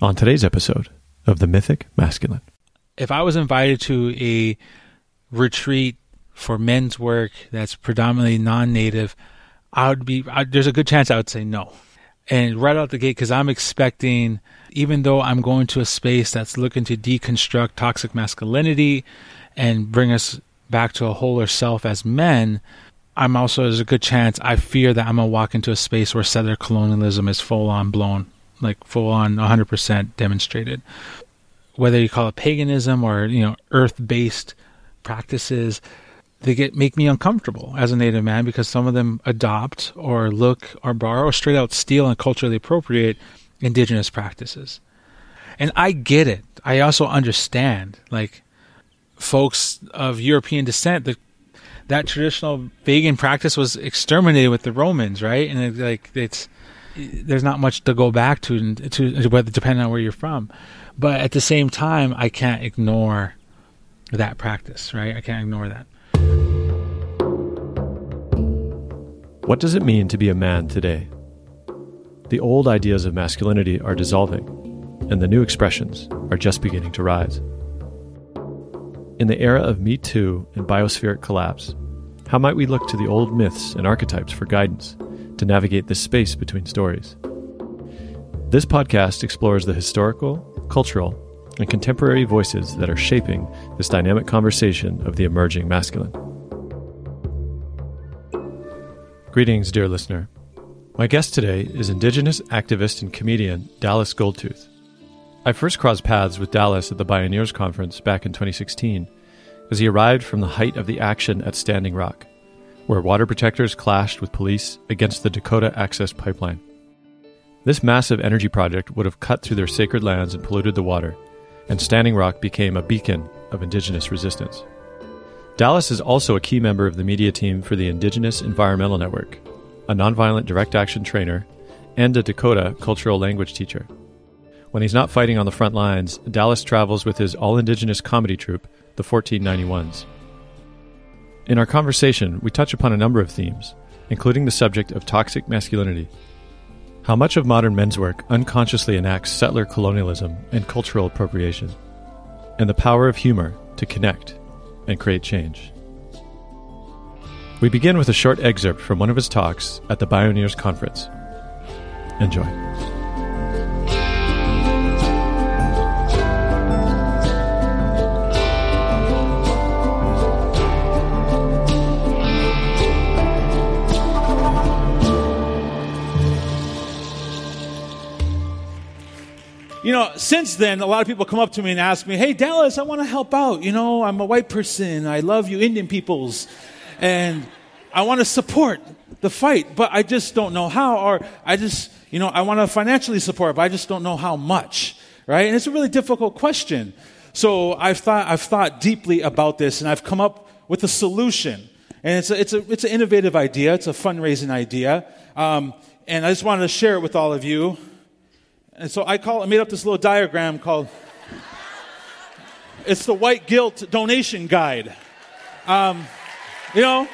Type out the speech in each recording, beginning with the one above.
on today's episode of The Mythic Masculine. If I was invited to a retreat for men's work that's predominantly non native, I would be, I, there's a good chance I would say no. And right out the gate, because I'm expecting, even though I'm going to a space that's looking to deconstruct toxic masculinity and bring us back to a wholer self as men, I'm also, there's a good chance I fear that I'm to walk into a space where settler colonialism is full on blown, like full on 100% demonstrated. Whether you call it paganism or, you know, earth based practices, they get make me uncomfortable as a native man because some of them adopt or look or borrow or straight out steal and culturally appropriate indigenous practices. And I get it. I also understand like folks of European descent that that traditional pagan practice was exterminated with the Romans, right? And it, like it's there's not much to go back to to depending on where you're from. But at the same time, I can't ignore that practice, right? I can't ignore that. What does it mean to be a man today? The old ideas of masculinity are dissolving, and the new expressions are just beginning to rise. In the era of Me Too and biospheric collapse, how might we look to the old myths and archetypes for guidance to navigate the space between stories? This podcast explores the historical, cultural, and contemporary voices that are shaping this dynamic conversation of the emerging masculine. Greetings, dear listener. My guest today is Indigenous activist and comedian Dallas Goldtooth. I first crossed paths with Dallas at the Bioneers Conference back in 2016 as he arrived from the height of the action at Standing Rock, where water protectors clashed with police against the Dakota Access Pipeline. This massive energy project would have cut through their sacred lands and polluted the water, and Standing Rock became a beacon of Indigenous resistance. Dallas is also a key member of the media team for the Indigenous Environmental Network, a nonviolent direct action trainer, and a Dakota cultural language teacher. When he's not fighting on the front lines, Dallas travels with his all Indigenous comedy troupe, the 1491s. In our conversation, we touch upon a number of themes, including the subject of toxic masculinity, how much of modern men's work unconsciously enacts settler colonialism and cultural appropriation, and the power of humor to connect and create change. We begin with a short excerpt from one of his talks at the Bioneers Conference. Enjoy. You know, since then, a lot of people come up to me and ask me, Hey, Dallas, I want to help out. You know, I'm a white person. I love you, Indian peoples. And I want to support the fight, but I just don't know how. Or I just, you know, I want to financially support, but I just don't know how much. Right? And it's a really difficult question. So I've thought, I've thought deeply about this and I've come up with a solution. And it's, a, it's, a, it's an innovative idea. It's a fundraising idea. Um, and I just wanted to share it with all of you. And so I call I made up this little diagram called it's the white guilt donation guide. Um, you know,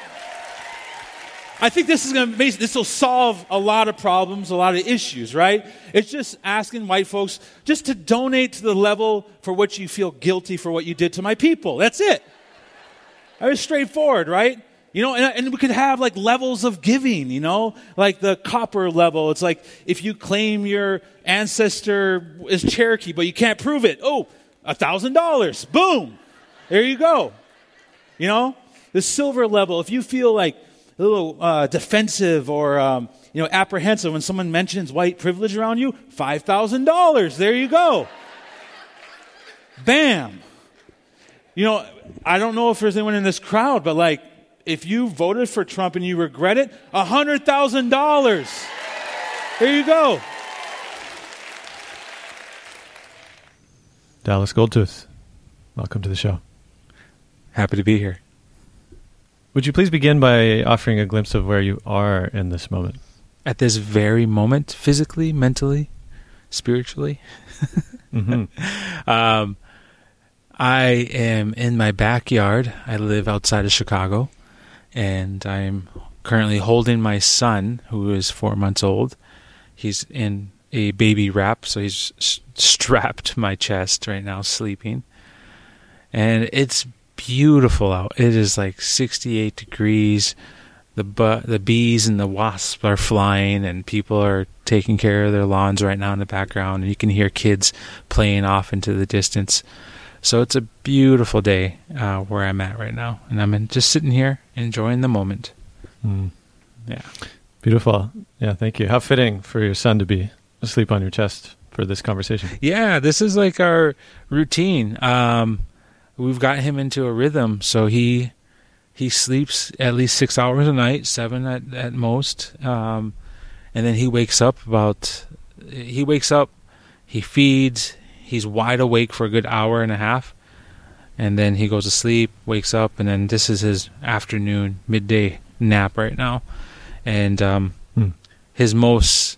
I think this is going to this will solve a lot of problems, a lot of issues, right? It's just asking white folks just to donate to the level for which you feel guilty for what you did to my people. That's it. Very straightforward, right? You know, and, and, we could have like levels of giving, you know, like the copper level. It's like if you claim your ancestor is Cherokee, but you can't prove it. Oh, a thousand dollars. Boom. There you go. You know, the silver level. If you feel like a little uh, defensive or, um, you know, apprehensive when someone mentions white privilege around you, $5,000. There you go. Bam. You know, I don't know if there's anyone in this crowd, but like, if you voted for Trump and you regret it, $100,000. There you go. Dallas Goldtooth, welcome to the show. Happy to be here. Would you please begin by offering a glimpse of where you are in this moment? At this very moment, physically, mentally, spiritually? mm-hmm. um, I am in my backyard. I live outside of Chicago and I'm currently holding my son, who is four months old. He's in a baby wrap, so he's strapped to my chest right now, sleeping. And it's beautiful out. It is like 68 degrees. The bu- the bees and the wasps are flying, and people are taking care of their lawns right now in the background. And you can hear kids playing off into the distance. So it's a beautiful day uh, where I'm at right now, and I'm in, just sitting here enjoying the moment. Mm. Yeah. Beautiful. Yeah, thank you. How fitting for your son to be asleep on your chest for this conversation. Yeah, this is like our routine. Um, we've got him into a rhythm, so he he sleeps at least six hours a night, seven at at most, um, and then he wakes up about. He wakes up, he feeds, he's wide awake for a good hour and a half, and then he goes to sleep, wakes up, and then this is his afternoon midday nap right now, and um, Hmm. his most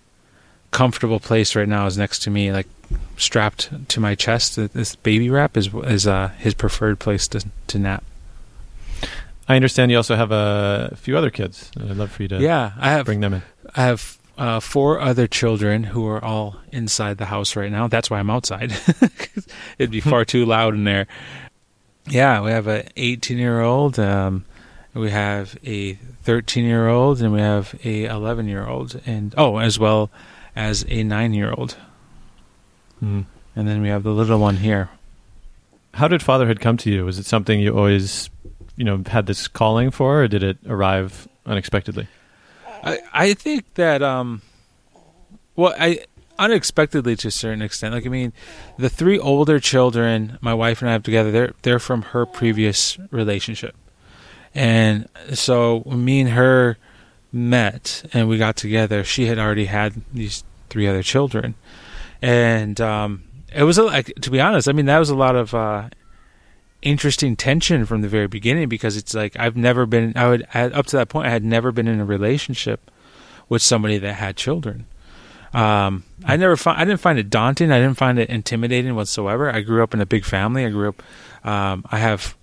comfortable place right now is next to me, like strapped to my chest. This baby wrap is is uh, his preferred place to to nap. I understand you also have a few other kids. I'd love for you to Yeah, I have bring them in. I have uh, four other children who are all inside the house right now. That's why I'm outside. It'd be far too loud in there. Yeah, we have a 18 year old. Um, we have a 13 year old, and we have a 11 year old, and oh, as well as a nine year old. Mm. And then we have the little one here. How did fatherhood come to you? Was it something you always, you know, had this calling for, or did it arrive unexpectedly? I I think that um, well, I unexpectedly to a certain extent. Like I mean, the three older children my wife and I have together, they're they're from her previous relationship, and so me and her met and we got together, she had already had these three other children, and um, it was a, like to be honest, I mean that was a lot of. Uh, interesting tension from the very beginning because it's like I've never been I would I, up to that point I had never been in a relationship with somebody that had children. Um, I never fi- I didn't find it daunting. I didn't find it intimidating whatsoever. I grew up in a big family. I grew up. Um, I have,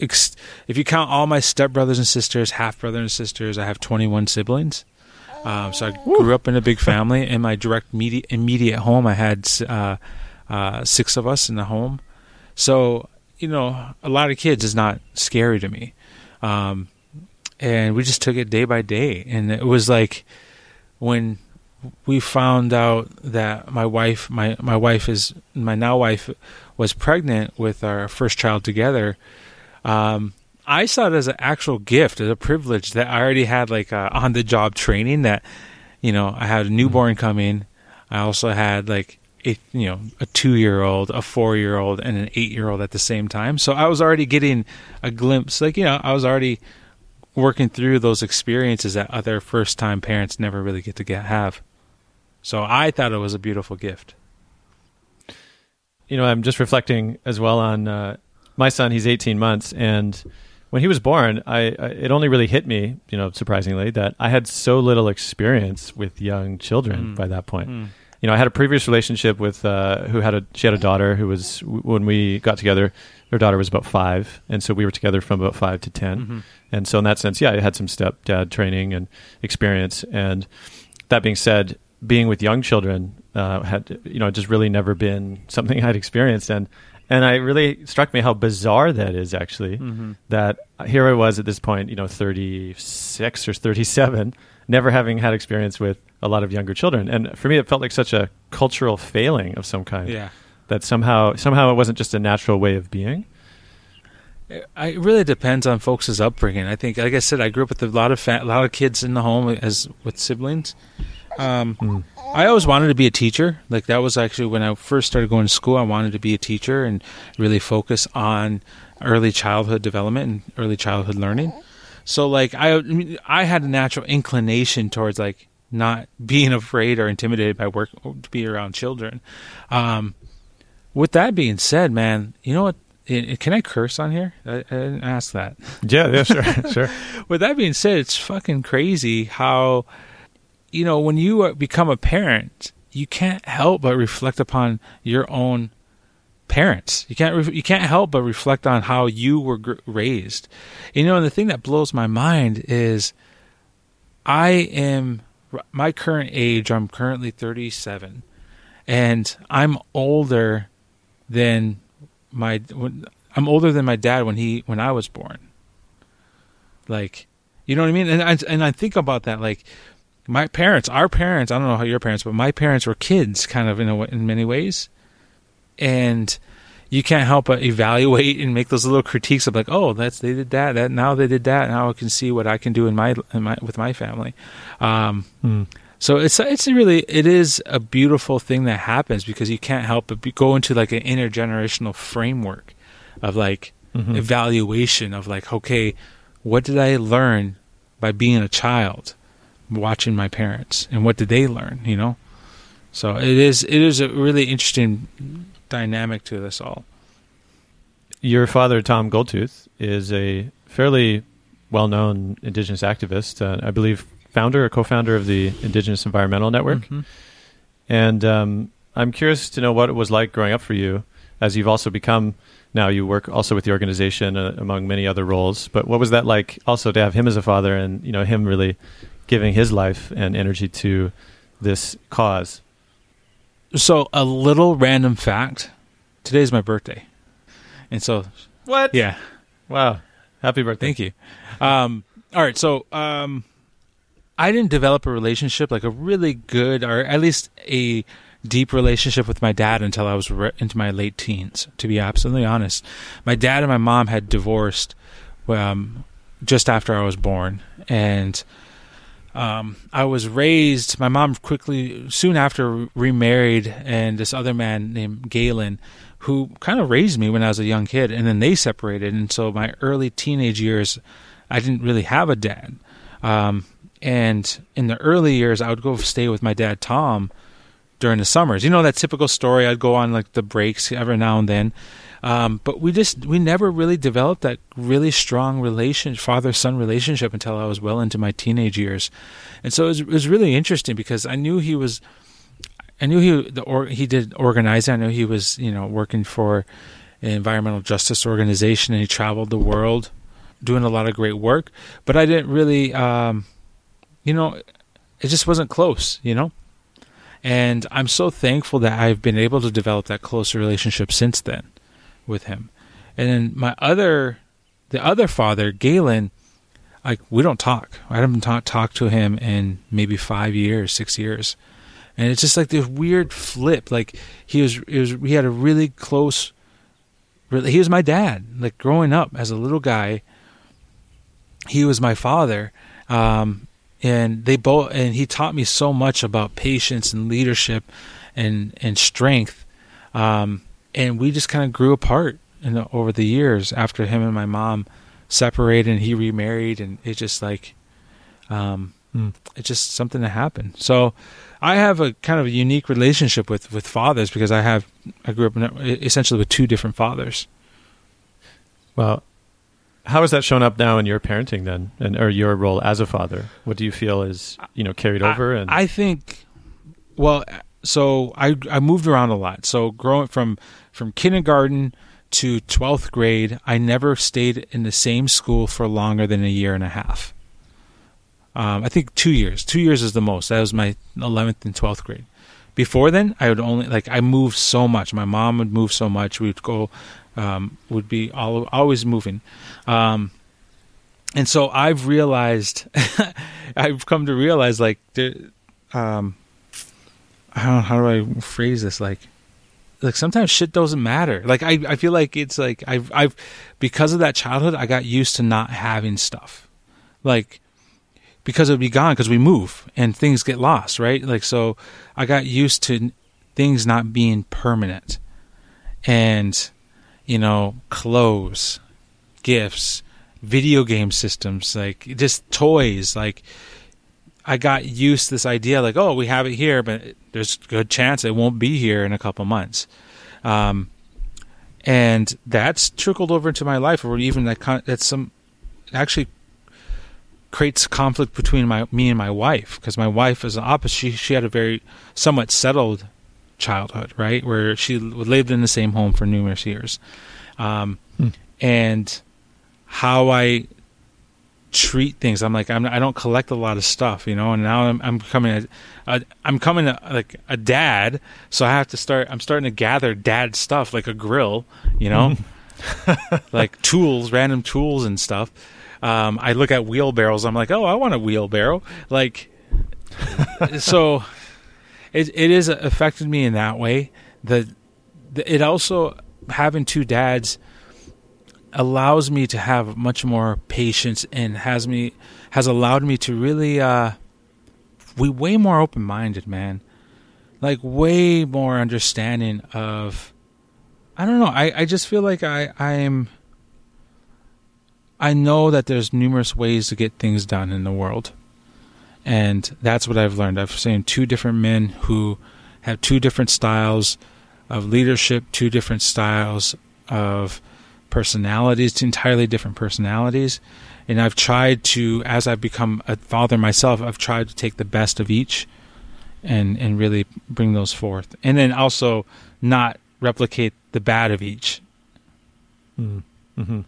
ex- if you count all my stepbrothers and sisters, half brothers and sisters, I have 21 siblings. Um, so I grew up in a big family. In my direct immediate, immediate home, I had uh, uh, six of us in the home. So you know, a lot of kids is not scary to me. Um, and we just took it day by day. And it was like when we found out that my wife, my, my wife is, my now wife was pregnant with our first child together. Um, I saw it as an actual gift, as a privilege that I already had like on the job training that, you know, I had a newborn coming. I also had like a, you know a two year old, a four year old, and an eight year old at the same time. So I was already getting a glimpse, like you know, I was already working through those experiences that other first time parents never really get to get have. So I thought it was a beautiful gift. You know, I'm just reflecting as well on uh, my son. He's 18 months, and when he was born, I, I it only really hit me, you know, surprisingly, that I had so little experience with young children Mm. by that point. Mm. You know, I had a previous relationship with uh, who had a she had a daughter who was when we got together, her daughter was about five, and so we were together from about five to 10 Mhm. and so in that sense, yeah, I had some stepdad training and experience. And that being said, being with young children uh, had you know just really never been something I'd experienced, and and I really struck me how bizarre that is actually Mhm. that here I was at this point, you know, 36 or 37, never having had experience with a lot of younger children. And for me, it felt like such a cultural failing of some kind Yeah. that somehow, somehow it wasn't just a natural way of being. It really depends on folks' upbringing. I think, like I said, I grew up with a lot of fa- a lot of kids in the home as with siblings. Um, Mm. I always wanted to be a teacher. Like that was actually when I first started going to school. I wanted to be a teacher and really focus on early childhood development and early childhood learning. So like I, I mean, I had a natural inclination towards like not being afraid or intimidated by work to be around children. Um, with that being said, man, you know what? I- Can I curse on here? I, I didn't ask that. Yeah, yeah, sure, sure. With that being said, it's fucking crazy how, you know, when you uh, become a parent, you can't help but reflect upon your own parents. You can't you can't help but reflect on how you were gr- raised. You know, and the thing that blows my mind is, I am my current age. I'm currently 37, and I'm older than my when, I'm older than my dad when he when I was born. Like, you know what I mean? And I and I think about that like my parents, our parents, I don't know how your parents, but my parents were kids kind of in a, in many ways. And you can't help but evaluate and make those little critiques of like, oh, that's they did that, that now they did that, now I can see what I can do in my, in my with my family. Um, Hmm. so it's it's really it is a beautiful thing that happens because you can't help but go into like an intergenerational framework of like Mhm. evaluation of like okay, what did I learn by being a child, watching my parents, and what did they learn? You know, so it is it is a really interesting dynamic to this all. Your father, Tom Goldtooth, is a fairly well-known Indigenous activist. Uh, I believe founder or co-founder of the Indigenous Environmental Network. Mhm. And um, I'm curious to know what it was like growing up for you, as you've also become now. You work also with the organization uh, among many other roles. But what was that like? Also to have him as a father, and you know him really giving his life and energy to this cause. So a little random fact: today's my birthday, and so What? yeah, Wow. Happy birthday. Thank you. Um, all right, so um, I didn't develop a relationship like a really good, or at least a deep relationship with my dad until I was re- into my late teens. To be absolutely honest, my dad and my mom had divorced um, just after I was born, and um, I was raised. My mom quickly, soon after, remarried, and this other man named Galen, who kind of raised me when I was a young kid, and then they separated. And so my early teenage years, I didn't really have a dad. Um, and in the early years, I would go stay with my dad Tom during the summers. You know that typical story. I'd go on like the breaks every now and then. Um, but we just we never really developed that really strong relation father son relationship until I was well into my teenage years, and so it was, it was really interesting because I knew he was, I knew he the or, he did organizing. I knew he was you know working for an environmental justice organization and he traveled the world doing a lot of great work. But I didn't really, um, you know, it just wasn't close, you know. And I'm so thankful that I've been able to develop that closer relationship since then with him. And then my other, the other father, Galen, like we don't talk. I haven't talked talked to him in maybe five years, six years, and it's just like this weird flip. Like he was, he was, we had a really close. He was my dad. Like growing up as a little guy, he was my father. Um, and they both and he taught me so much about patience and leadership and and strength um, and we just kind of grew apart in the, over the years after him and my mom separated and he remarried and it just like um, Hmm. it's just something that happened so i have a kind of a unique relationship with with fathers because i have i grew up essentially with two different fathers Well, how has that shown up now in your parenting then, and or your role as a father? What do you feel is you know carried over? I, and I think, well, so I I moved around a lot. So growing from from kindergarten to twelfth grade, I never stayed in the same school for longer than a year and a half. Um, I think two years. Two years is the most. That was my eleventh and twelfth grade. Before then, I would only like I moved so much. My mom would move so much. We'd go, um, would be all, always moving. Um, and so I've realized, I've come to realize like, there, um, I don't know, how do I phrase this? Like, like sometimes shit doesn't matter. Like I, I feel like it's like I've, I've, because of that childhood, I got used to not having stuff. Like, because it would be gone because we move and things get lost, right? Like, so I got used to things not being permanent and, you know, clothes, gifts, video game systems, like just toys. Like I got used to this idea, like, oh, we have it here, but there's a good chance it won't be here in a couple months. Um, and that's trickled over into my life, or even that con- that's some actually creates conflict between my me and my wife because my wife is the opposite. She she had a very somewhat settled childhood, right, where she lived in the same home for numerous years, um, Hmm. and how I treat things. I'm like I'm I don't collect a lot of stuff, you know. And now I'm I'm becoming a, a I'm coming a, like a dad, so I have to start. I'm starting to gather dad stuff like a grill, you know, like tools, random tools and stuff. Um, I look at wheelbarrows. I'm like, oh, I want a wheelbarrow. Like, so it it is affected me in that way. The, the it also having two dads allows me to have much more patience and has me has allowed me to really uh we way more open minded man. Like way more understanding of i don't know i i just feel like i i'm i know that there's numerous ways to get things done in the world. And that's what i've learned. I've seen two different men who have two different styles of leadership two different styles of personalities, entirely different personalities. And I've tried to, as I've become a father myself, I've tried to take the best of each and, and really bring those forth. And then also not replicate the bad of each. Mm-hmm. mm-hmm.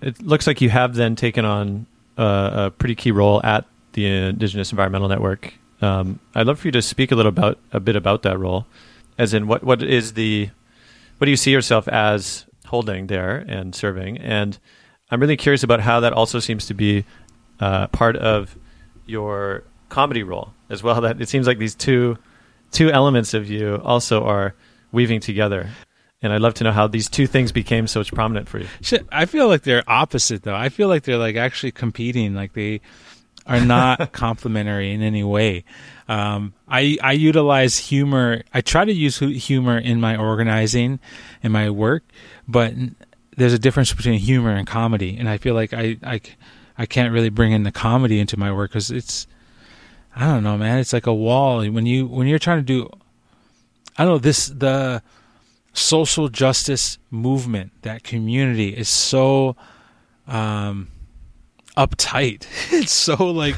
It looks like you have then taken on a pretty key role at the Indigenous Environmental Network. Um, I'd love for you to speak a little about a bit about that role, as in what what is the what do you see yourself as holding there and serving. And I'm really curious about how that also seems to be uh, part of your comedy role as well. That it seems like these two two elements of you also are weaving together. And I'd love to know how these two things became so prominent for you. Shit, I feel like they're opposite though. I feel like they're like actually competing. Like they are not complementary in any way. Um, I I utilize humor. I try to use humor in my organizing, in my work, but there's a difference between humor and comedy, and I feel like I I, I can't really bring in the comedy into my work because it's I don't know, man. It's like a wall when you when you're trying to do. I don't know this the social justice movement that community is so um uptight. It's so like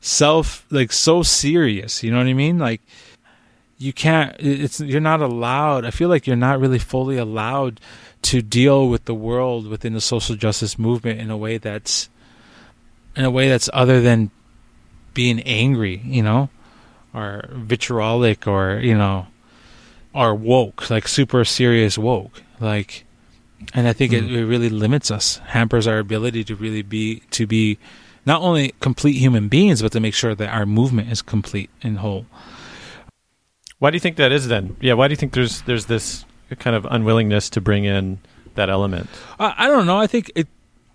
self like so serious you know what i mean? Like you can't it's you're not allowed i feel like you're not really fully allowed to deal with the world within the social justice movement in a way that's in a way that's other than being angry you know or vitriolic or you know or woke like super serious woke. Like and i think mm. it, hmm. it really limits us hampers our ability to really be to be not only complete human beings but to make sure that our movement is complete and whole why do you think that is then? Yeah, why do you think there's there's this kind of unwillingness to bring in that element? Uh, I don't know. I think it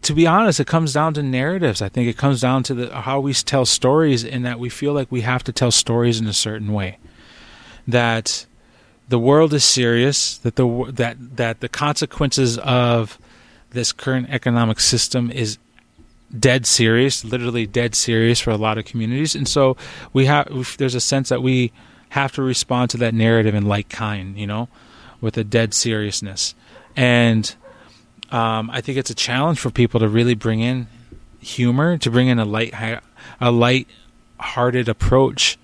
to be honest, it comes down to narratives. I think it comes down to the, how we tell stories, in that we feel like we have to tell stories in a certain way. That the world is serious. That the that that the consequences of this current economic system is dead serious, literally dead serious for a lot of communities, and so we have. There's a sense that we have to respond to that narrative in like kind, you know, with a dead seriousness. And um, I think it's a challenge for people to really bring in humor, to bring in a light, a light-hearted approach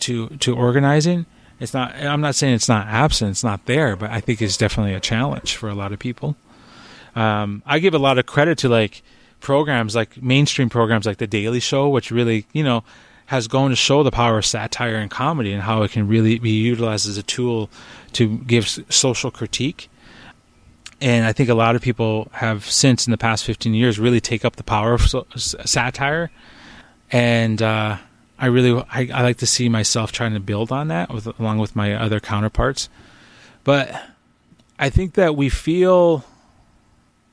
to to organizing. It's not. I'm not saying it's not absent. It's not there, but I think it's definitely a challenge for a lot of people. Um, I give a lot of credit to like programs like mainstream programs like the Daily Show, which really, you know, has gone to show the power of satire and comedy and how it can really be utilized as a tool to give social critique. And I think a lot of people have since in the past 15 years really take up the power of satire. And uh, I really I, I, like to see myself trying to build on that with, along with my other counterparts. But I think that we feel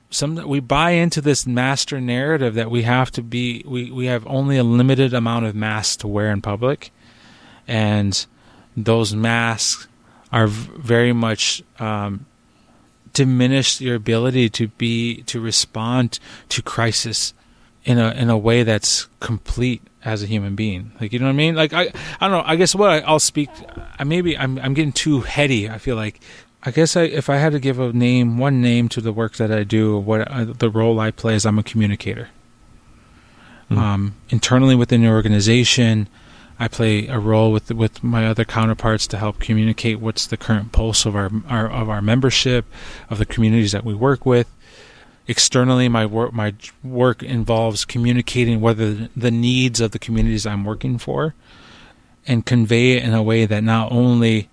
some we buy into this master narrative that we have to be we, we have only a limited amount of masks to wear in public and those masks are very much um, diminish your ability to be to respond to crisis in a in a way that's complete as a human being. Like you know what I mean? Like I I don't know. I guess what I, will speak. I maybe I'm I'm getting too heady. I feel like I guess I, if I had to give a name, one name to the work that I do, what uh, the role I play is I'm a communicator. Mm. Um, internally within the organization, I play a role with with my other counterparts to help communicate what's the current pulse of our, our of our membership, of the communities that we work with. Externally my work my work involves communicating whether the needs of the communities I'm working for and convey it in a way that not only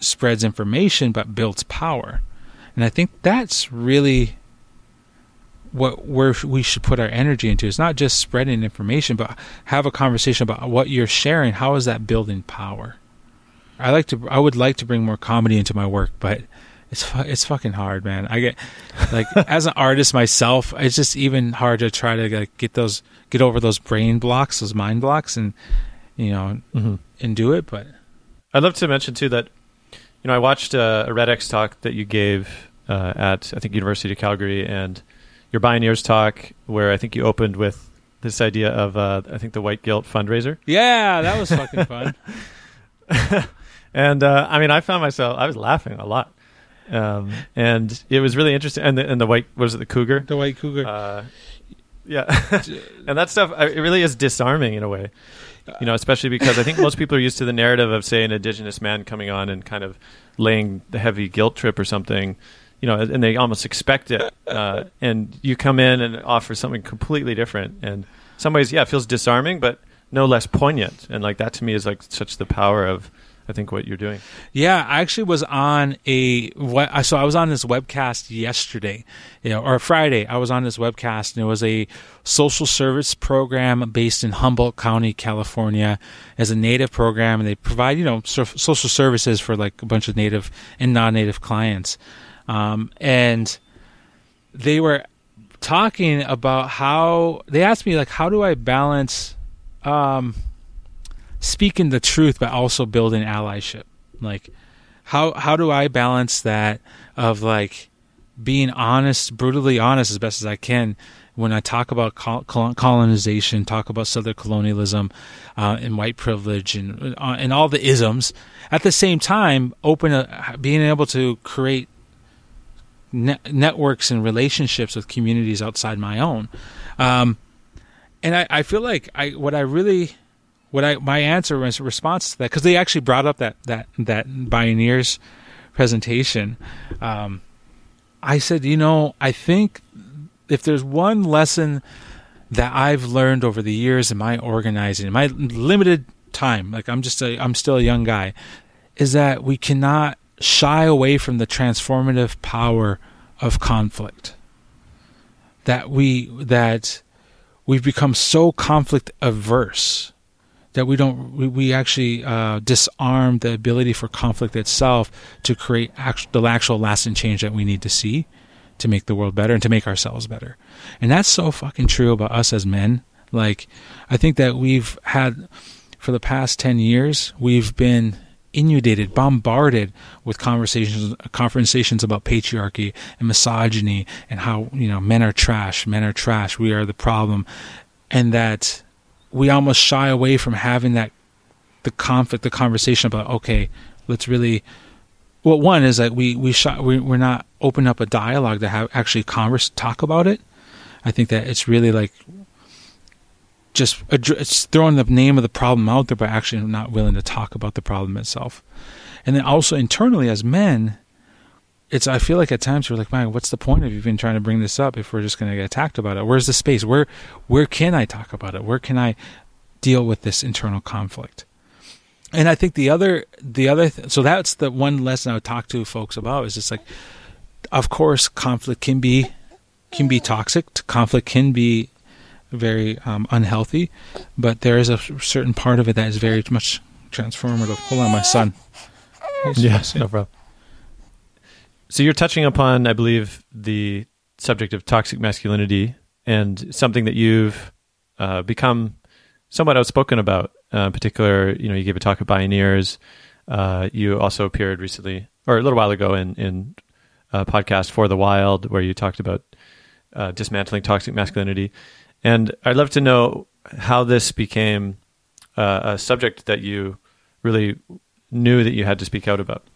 spreads information but builds power. And I think that's really what where we should put our energy into. It's not just spreading information, but have a conversation about what you're sharing. How is that building power? I like to. I would like to bring more comedy into my work, but it's it's fucking hard, man. I get like as an artist myself, it's just even hard to try to like, get those get over those brain blocks, those mind blocks, and you know, mm-hmm. and do it. But I'd love to mention too that you know I watched uh, a X talk that you gave uh, at I think University of Calgary and your Bioneers talk where I think you opened with this idea of uh, I think the White Guilt fundraiser. Yeah, that was fucking fun. and uh, I mean, I found myself I was laughing a lot, um, and it was really interesting. And the, and the white was it the cougar? The white cougar. Uh, yeah, and that stuff it really is disarming in a way. You know, especially because I think most people are used to the narrative of say an indigenous man coming on and kind of laying the heavy guilt trip or something you know, and they almost expect it. Uh, and you come in and offer something completely different. And some ways, yeah, it feels disarming, but no less poignant. And like that to me is like such the power of, I think what you're doing. Yeah, I actually was on a so I was on this webcast yesterday, you know, or Friday. I was on this webcast, and it was a social service program based in Humboldt County, California, as a native program, and they provide you know social services for like a bunch of native and non-native clients. Um, and they were talking about how they asked me like how do I balance um, speaking the truth but also building allyship like how how do I balance that of like being honest brutally honest as best as I can when I talk about colonization talk about settler colonialism uh, and white privilege and uh, and all the isms at the same time open a, being able to create networks and relationships with communities outside my own. Um, and I, I, feel like I what I really what I my answer was response to that because they actually brought up that that that Bioneers presentation. Um, I said, you know, I think if there's one lesson that I've learned over the years in my organizing, in my limited time, like I'm just a I'm still a young guy, is that we cannot shy away from the transformative power of conflict. That we that we've become so conflict averse that we don't we, we actually uh, disarm the ability for conflict itself to create actual, the actual lasting change that we need to see to make the world better and to make ourselves better. And that's so fucking true about us as men. Like I think that we've had for the past 10 years we've been inundated, bombarded with conversations conversations about patriarchy and misogyny and how you know men are trash, men are trash, we are the problem, and that we almost shy away from having that the conflict, the conversation about okay, let's really. Well, one is that we we shy, we we're not open up a dialogue to have actually converse talk about it. I think that it's really like just it's throwing the name of the problem out there, but actually not willing to talk about the problem itself. And then also internally as men, it's I feel like at times we're like, man, what's the point of even trying to bring this up if we're just going to get attacked about it? Where's the space? Where where can I talk about it? Where can I deal with this internal conflict? And I think the other the other th- so that's the one lesson I would talk to folks about is just like, of course, conflict can be can be toxic. Conflict can be very um, unhealthy, but there is a certain part of it that is very much transformative. Hold on, my son. yes, no problem. So you're touching upon, I believe, the subject of toxic masculinity and something that you've uh, become somewhat outspoken about. Uh, in particular, you know, you gave a talk at Bioneers. Uh, you also appeared recently, or a little while ago, in in a podcast for the Wild, where you talked about uh, dismantling toxic masculinity. And I'd love to know how this became uh, a subject that you really knew that you had to speak out about.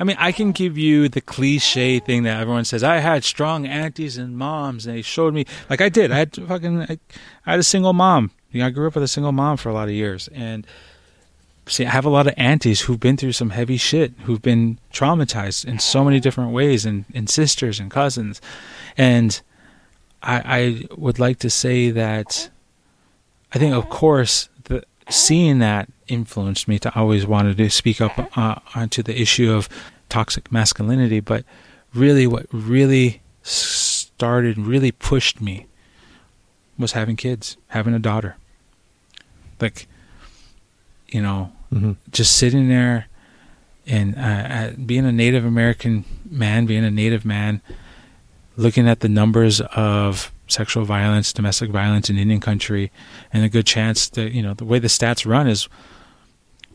I mean, I can give you the cliche thing that everyone says. I had strong aunties and moms, and they showed me like I did. I had fucking, I, I had a single mom. You know, I grew up with a single mom for a lot of years, and see, I have a lot of aunties who've been through some heavy shit, who've been traumatized in so many different ways, and, and sisters and cousins. And I, I would like to say that I think, of course, the, seeing that influenced me to always want to speak up uh, onto the issue of toxic masculinity. But really, what really started, really pushed me was having kids, having a daughter. Like, you know, mm-hmm. just sitting there and uh, being a Native American man, being a Native man, looking at the numbers of sexual violence, domestic violence in Indian country, and a good chance that you know the way the stats run is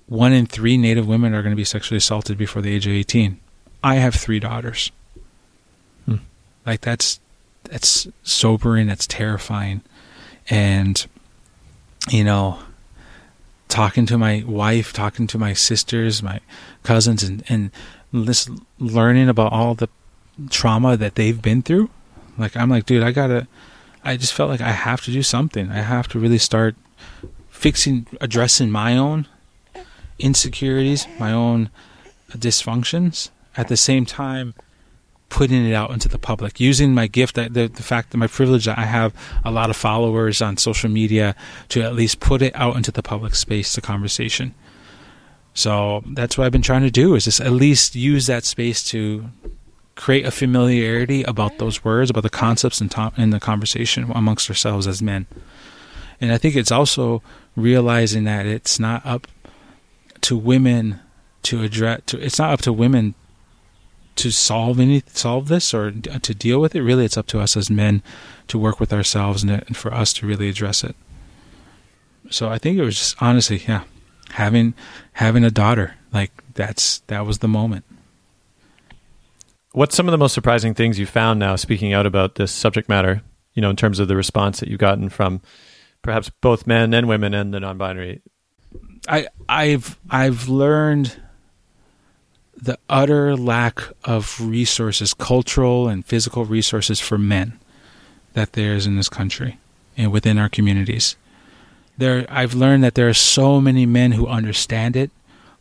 one in three Native women are going to be sexually assaulted before the age of eighteen. I have three daughters. Hmm. Like that's that's sobering. That's terrifying, and you know, talking to my wife, talking to my sisters, my cousins, and and just learning about all the trauma that they've been through. Like I'm like, dude, I gotta. I just felt like I have to do something. I have to really start fixing, addressing my own insecurities, my own dysfunctions. At the same time, putting it out into the public, using my gift, the, the fact that my privilege that I have a lot of followers on social media to at least put it out into the public space, the conversation. So that's what I've been trying to do is just at least use that space to create a familiarity about those words, about the concepts in, to- in the conversation amongst ourselves as men. And I think it's also realizing that it's not up to women to address. To, it's not up to women to solve any solve this or to deal with it. Really, it's up to us as men to work with ourselves and, and for us to really address it. So I think it was just honestly, yeah, having having a daughter like that's that was the moment. What's some of the most surprising things you found now speaking out about this subject matter, you know, in terms of the response that you've gotten from perhaps both men and women and the non-binary? I I've I've learned the utter lack of resources, cultural and physical resources for men that there is in this country and within our communities. There I've learned that there are so many men who understand it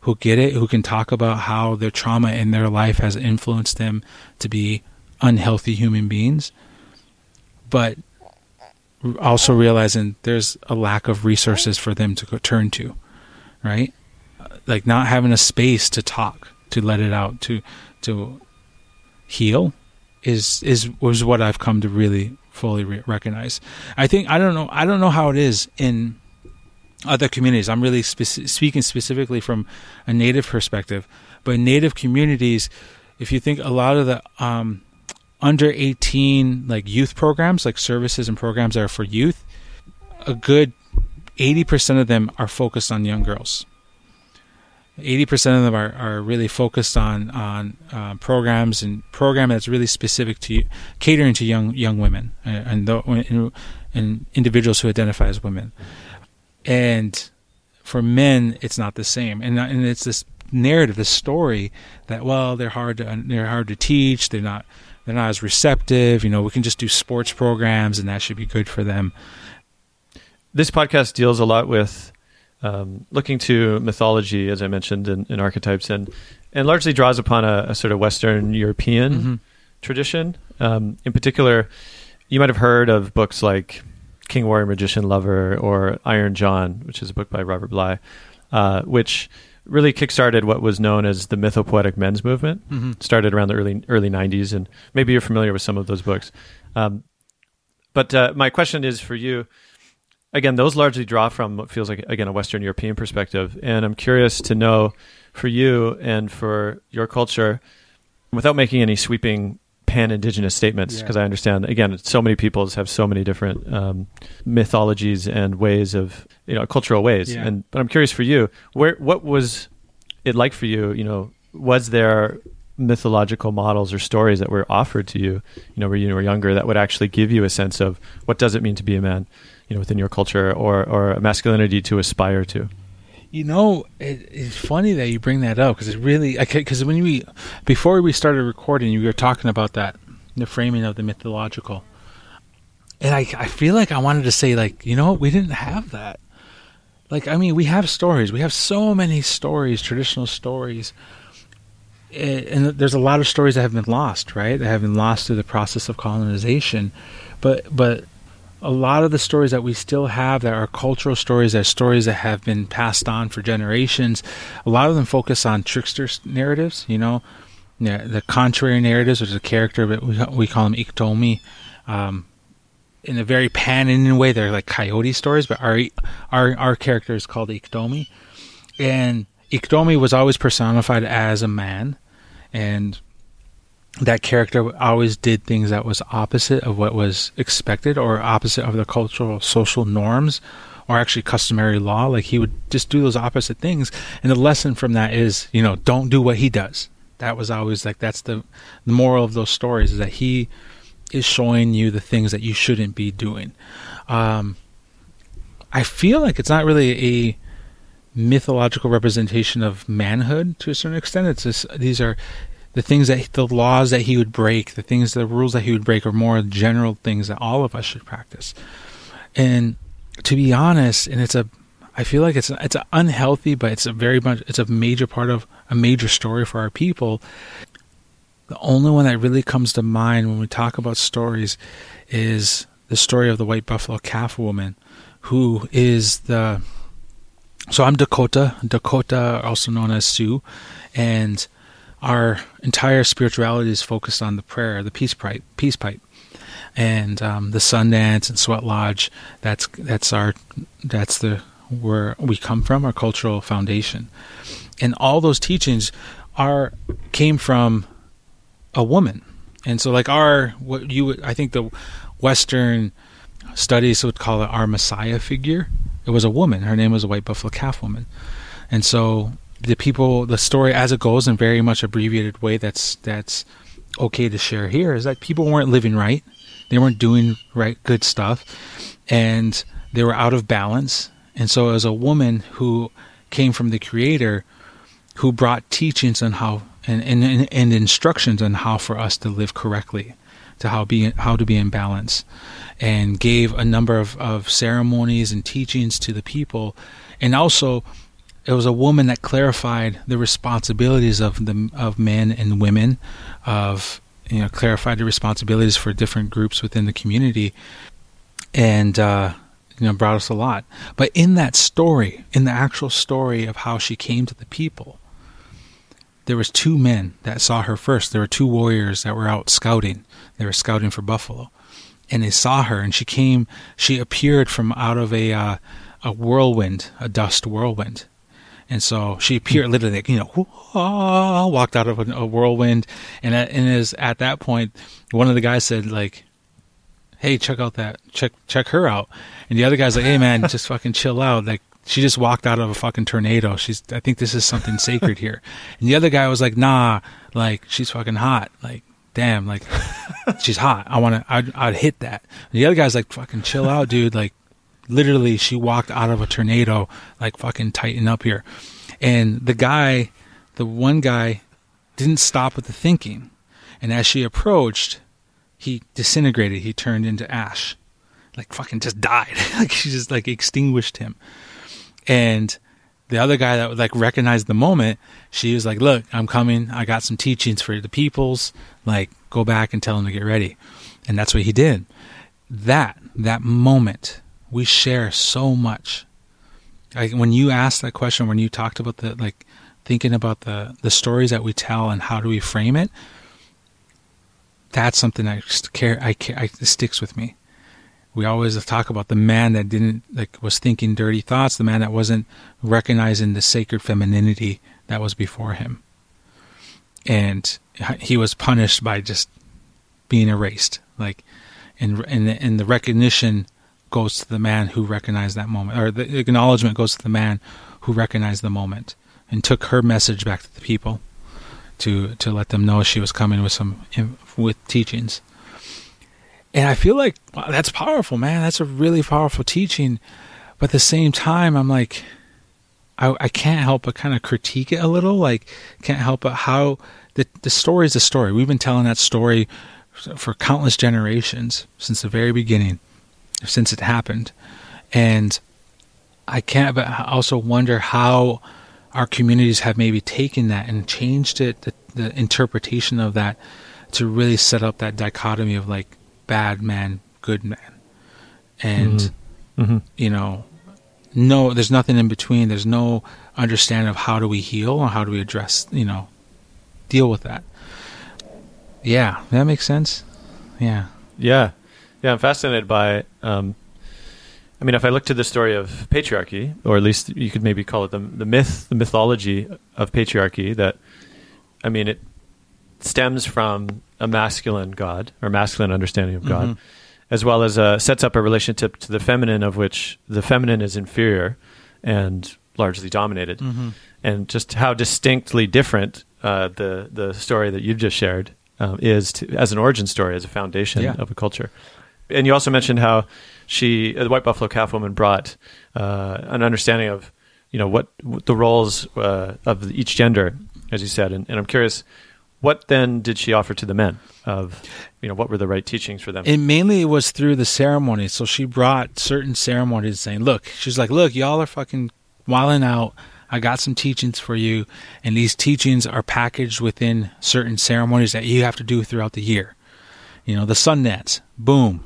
who get it, who can talk about how their trauma in their life has influenced them to be unhealthy human beings. But also realizing there's a lack of resources for them to turn to, right? Like not having a space to talk, to let it out, to to heal is is was what I've come to really fully re- recognize. I think I don't know I don't know how it is in other communities. I'm really spe- speaking specifically from a native perspective, but native communities, if you think a lot of the um, under 18 like youth programs, like services and programs that are for youth, a good 80% of them are focused on young girls. 80% of them are, are really focused on on uh, programs and program that's really specific to catering to young young women and, and, and individuals who identify as women. And for men it's not the same. And and it's this narrative this story that well they're hard to they're hard to teach. They're not they're not as receptive. You know we can just do sports programs and that should be good for them this podcast deals a lot with um, looking to mythology as i mentioned and, archetypes and and largely draws upon a, a sort of western european mm-hmm. tradition um, in particular you might have heard of books like King Warrior Magician Lover or Iron John, which is a book by Robert Bly, uh, which really kickstarted what was known as the mythopoetic men's movement. Mm-hmm. Started around the early early '90s, and maybe you're familiar with some of those books. Um, but uh, my question is for you. Again, those largely draw from what feels like again a Western European perspective, and I'm curious to know for you and for your culture, without making any sweeping pan indigenous statements because yeah. I understand again so many peoples have so many different um, mythologies and ways of you know cultural ways yeah. and but I'm curious for you where what was it like for you you know was there mythological models or stories that were offered to you you know when you were younger that would actually give you a sense of what does it mean to be a man you know within your culture or or masculinity to aspire to? You know, it, it's funny that you bring that up because it really because when we before we started recording, you were talking about that the framing of the mythological, and I I feel like I wanted to say like you know we didn't have that, like I mean, we have stories. We have so many stories, traditional stories, and there's a lot of stories that have been lost, right? That have been lost through the process of colonization, but but a lot of the stories that we still have that are cultural stories, that are stories that have been passed on for generations, a lot of them focus on trickster narratives. You know, the contrary narratives, which is a character, but we we call them iktomi. Um, in a very pan-Indian way, they're like coyote stories, but our our our character is called Iktomi, and Iktomi was always personified as a man, and that character always did things that was opposite of what was expected or opposite of the cultural social norms or actually customary law. Like he would just do those opposite things. And the lesson from that is you know don't do what he does. That was always like that's the the moral of those stories is that he is showing you the things that you shouldn't be doing. Um i feel like it's not really a mythological representation of manhood to a certain extent. It's just, these are the things that the laws that he would break, the things, the rules that he would break, are more general things that all of us should practice. And to be honest, and it's a, I feel like it's it's unhealthy, but it's a very much it's a major part of a major story for our people. The only one that really comes to mind when we talk about stories is the story of the white buffalo calf woman, who is the so I'm Dakota, Dakota, also known as Sioux, and our entire spirituality is focused on the prayer, the peace pipe, peace pipe, and um, the Sundance and Sweat Lodge. That's that's our that's the where we come from, our cultural foundation, and all those teachings are came from a woman, and so like our what you would I think the Western studies would call it our Messiah figure it was a woman. Her name was a white buffalo calf woman, and so the people, the story as it goes in very much abbreviated way. That's that's okay to share here is that people weren't living right. They weren't doing right good stuff, and they were out of balance. And so, as a woman who came from the Creator, who brought teachings on how and, and, and instructions on how for us to live correctly, to how be how to be in balance and gave a number of, of ceremonies and teachings to the people. And also, it was a woman that clarified the responsibilities of the of men and women, of you know clarified the responsibilities for different groups within the community, and uh, you know brought us a lot. But in that story, in the actual story of how she came to the people, there was two men that saw her first. There were two warriors that were out scouting. They were scouting for buffalo, and they saw her, and she came. She appeared from out of a uh, a whirlwind, a dust whirlwind, and so she hmm. appeared literally, you know, walked out of a, a whirlwind, and at, and is at that point, one of the guys said like, "Hey, check out that check check her out," and the other guy's like, "Hey, man, just fucking chill out." Like she just walked out of a fucking tornado. She's I think this is something sacred here, and the other guy was like, "Nah, like she's fucking hot, like." damn, like she's hot. I want to, I'd, I'd hit that. And the other guy's like, fucking chill out, dude. Like, literally, she walked out of a tornado, like, fucking tighten up here. And the guy, the one guy, didn't stop with the thinking. And as she approached, he disintegrated. He turned into ash. Like, fucking just died. like, she just, like, extinguished him. And the other guy that like recognized the moment, she was like, "Look, I'm coming. I got some teachings for the peoples. Like, go back and tell them to get ready." And that's what he did. That that moment, we share so much. Like when you asked that question, when you talked about the like thinking about the the stories that we tell and how do we frame it, that's something I care. I, I sticks with me we always talk about the man that didn't like was thinking dirty thoughts, the man that wasn't recognizing the sacred femininity that was before him. And he was punished by just being erased. Like and and and the recognition goes to the man who recognized that moment or the acknowledgement goes to the man who recognized the moment and took her message back to the people to to let them know she was coming with some with teachings and I feel like wow, that's powerful, man. That's a really powerful teaching. But at the same time, I'm like, I, I can't help but kind of critique it a little. Like, can't help but how the the story is a story. We've been telling that story for countless generations since the very beginning, since it happened, and I can't, but also wonder how our communities have maybe taken that and changed it, the, the interpretation of that, to really set up that dichotomy of like bad man, good man, and Mm-hmm. Mm-hmm. you know, no, there's nothing in between. There's no understanding of how do we heal or how do we address, you know, deal with that. Yeah, that makes sense. Yeah. Yeah, yeah. I'm fascinated by. Um, I mean, if I look to the story of patriarchy, or at least you could maybe call it the the myth, the mythology of patriarchy, that I mean, it stems from a masculine god or masculine understanding of God, Mhm. as well as uh, sets up a relationship to the feminine, of which the feminine is inferior and largely dominated, Mm-hmm. and just how distinctly different uh, the the story that you've just shared um, is to, as an origin story, as a foundation Yeah. of a culture. And you also mentioned how she, the White Buffalo Calf woman, brought uh, an understanding of you know what, what the roles uh, of each gender, as you said. And, and I'm curious, what then did she offer to the men? Of you know what were the right teachings for them? It mainly was through the ceremonies. So she brought certain ceremonies saying, look, she's like, look, y'all are fucking wilding out. I got some teachings for you. And these teachings are packaged within certain ceremonies that you have to do throughout the year. You know, the sun dance, boom.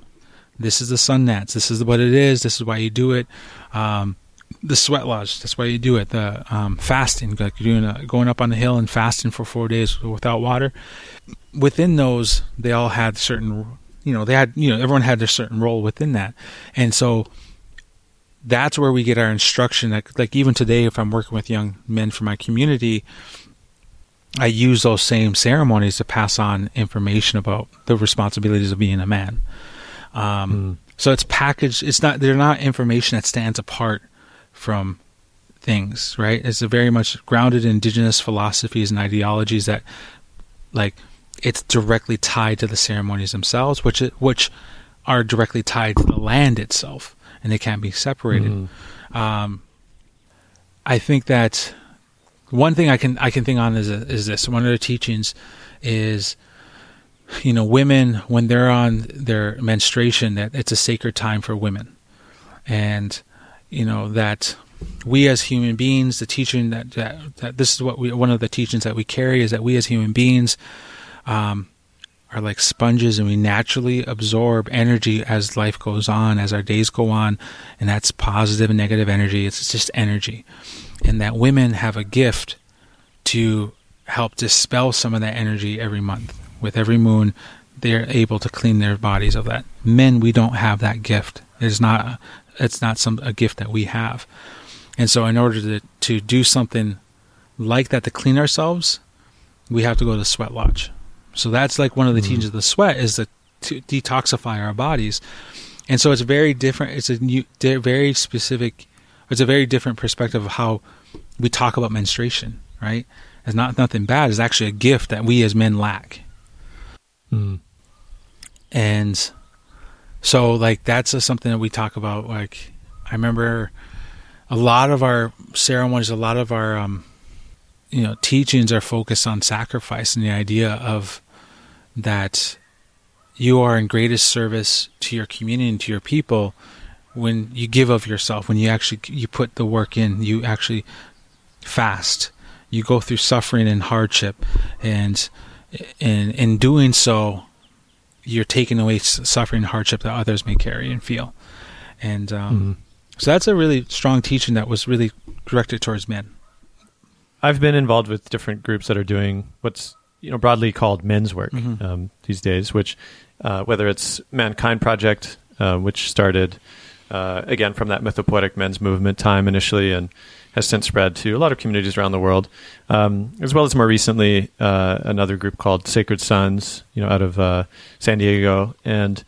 This is the sun dance. This is what it is. This is why you do it. Um, the sweat lodge. That's why you do it. The um, fasting, like doing a, going up on the hill and fasting for four days without water. Within those, they all had certain, you know, they had, you know, everyone had their certain role within that, and so that's where we get our instruction. Like, like even today, if I'm working with young men from my community, I use those same ceremonies to pass on information about the responsibilities of being a man. Um, Mm. So it's packaged. It's not. They're not information that stands apart from things, right? It's a very much grounded in indigenous philosophies and ideologies that, like, it's directly tied to the ceremonies themselves, which it, which are directly tied to the land itself, and they can't be separated. Mhm. Um, I think that one thing I can I can think on is is this. One of the teachings is, you know, women when they're on their menstruation, that it's a sacred time for women, and you know that we as human beings, the teaching that that, that this is what we one of the teachings that we carry is that we as human beings. Um, are like sponges and we naturally absorb energy as life goes on, as our days go on, and that's positive and negative energy. It's just energy. And that women have a gift to help dispel some of that energy every month. With every moon, they're able to clean their bodies of that. Men, we don't have that gift. It's not it's not some a gift that we have. And so in order to to do something like that to clean ourselves, we have to go to the sweat lodge. So that's like one of the Mhm. teachings of the sweat is to, to detoxify our bodies. And so it's very different. It's a new, very specific. It's a very different perspective of how we talk about menstruation. Right? It's not nothing bad. It's actually a gift that we as men lack. Mm. And so like that's a, something that we talk about. Like I remember a lot of our ceremonies, a lot of our um, you know teachings are focused on sacrifice and the idea of that you are in greatest service to your community and to your people when you give of yourself when you actually you put the work in you actually fast you go through suffering and hardship and in in doing so you're taking away suffering and hardship that others may carry and feel and um, Mhm. so that's a really strong teaching that was really directed towards men I've been involved with different groups that are doing what's you know broadly called men's work Mhm. um, these days. Which, uh, whether it's Mankind Project, uh, which started uh, again from that mythopoetic men's movement time initially, and has since spread to a lot of communities around the world, um, as well as more recently uh, another group called Sacred Sons, you know, out of uh, San Diego, and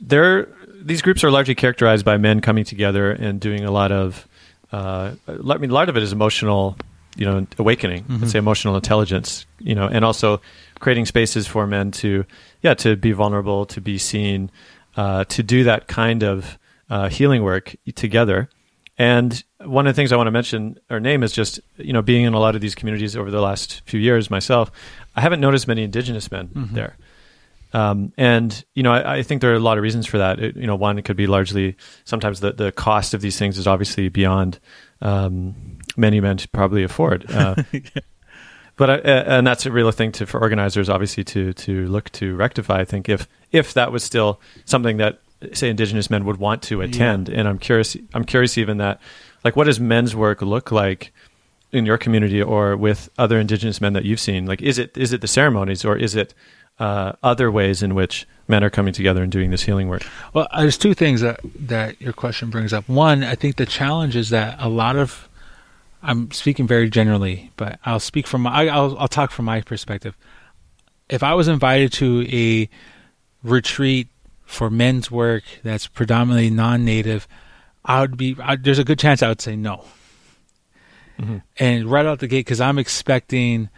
they're these groups are largely characterized by men coming together and doing a lot of. Uh, I mean, a lot of it is emotional, you know, awakening. Mhm. Let's say emotional intelligence, you know, and also creating spaces for men to, yeah, to be vulnerable, to be seen, uh, to do that kind of uh, healing work together. And one of the things I want to mention or name is just, you know, being in a lot of these communities over the last few years myself, I haven't noticed many indigenous men Mhm. there. Um, and you know, I, I, think there are a lot of reasons for that. It, you know, one it could be largely sometimes the the cost of these things is obviously beyond um, many men to probably afford. Uh, but uh, and that's a real thing to for organizers, obviously, to to look to rectify. I think if if that was still something that say Indigenous men would want to attend, yeah. and I'm curious, I'm curious even that, like, what does men's work look like? in your community or with other indigenous men that you've seen like is it is it the ceremonies or is it uh, other ways in which men are coming together and doing this healing work? Well, there's two things that that your question brings up. One, I think the challenge is that a lot of I'm speaking very generally, but I'll speak from my, I'll I'll talk from my perspective. If I was invited to a retreat for men's work that's predominantly non-native, I would be I, there's a good chance I would say no. Mm-hmm. And right out the gate, because I'm expecting,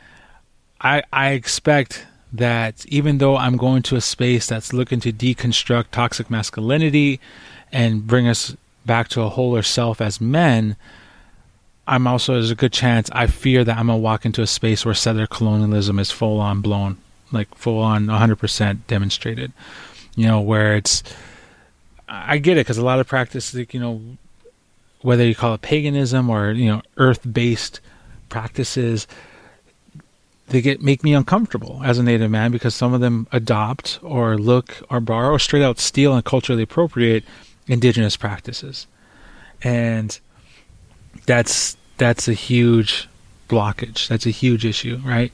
I I expect that even though I'm going to a space that's looking to deconstruct toxic masculinity and bring us back to a wholer self as men, I'm also there's a good chance I fear that I'm gonna walk into a space where settler colonialism is full on blown, like full on 100% demonstrated. You know, where it's I get it because a lot of practices, like you know, whether you call it paganism or you know earth-based practices, they get make me uncomfortable as a native man because some of them adopt or look or borrow or straight out steal and culturally appropriate indigenous practices. And that's that's a huge blockage. That's a huge issue right?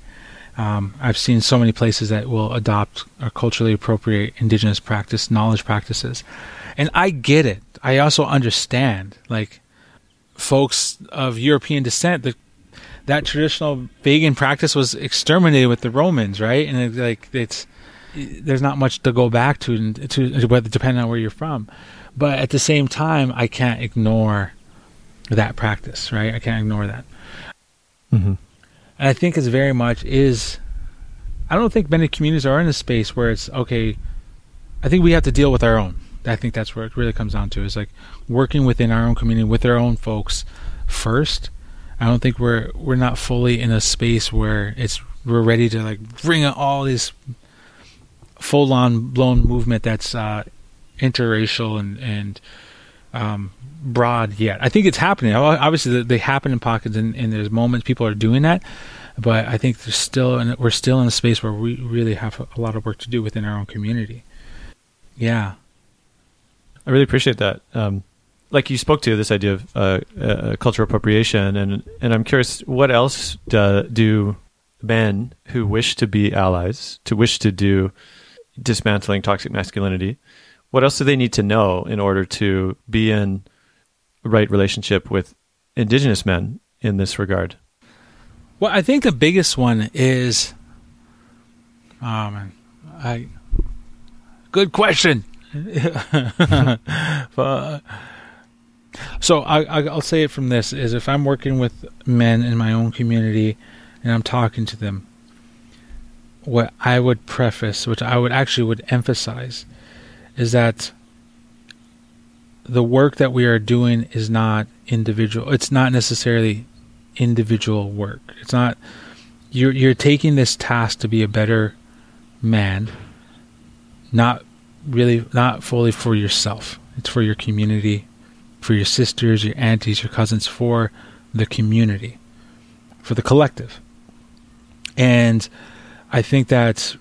Um, I've seen so many places that will adopt or culturally appropriate indigenous practice knowledge practices and I get it I also understand like folks of European descent that that traditional pagan practice was exterminated with the Romans, right? And it, like it's there's not much to go back to, to depending on where you're from. But at the same time, I can't ignore that practice, right? I can't ignore that. Mm-hmm. And I think it's very much is. I don't think many communities are in a space where it's okay. I think we have to deal with our own. I think that's where it really comes down to is like working within our own community with our own folks first I don't think we're we're not fully in a space where it's we're ready to like bring all this full on blown movement that's uh, interracial and and um, broad yet. I think it's happening. Obviously, they happen in pockets, and, and, there's moments people are doing that. But I think there's still, and we're still in a space where we really have a lot of work to do within our own community. Yeah, I really appreciate that. Um, like you spoke to this idea of uh, uh, cultural appropriation, and and I'm curious, what else do, do men who wish to be allies, to wish to do dismantling toxic masculinity, what else do they need to know in order to be in right relationship with indigenous men in this regard? Well, I think the biggest one is, oh man, I good question. but, uh, so I, will say it from this: is if I'm working with men in my own community and I'm talking to them, what I would preface, which I would actually would emphasize, is that the work that we are doing is not individual. It's not necessarily individual work. It's not you're you're taking this task to be a better man, not really not fully for yourself. It's for your community, for your sisters, your aunties, your cousins, for the community, for the collective. And I think that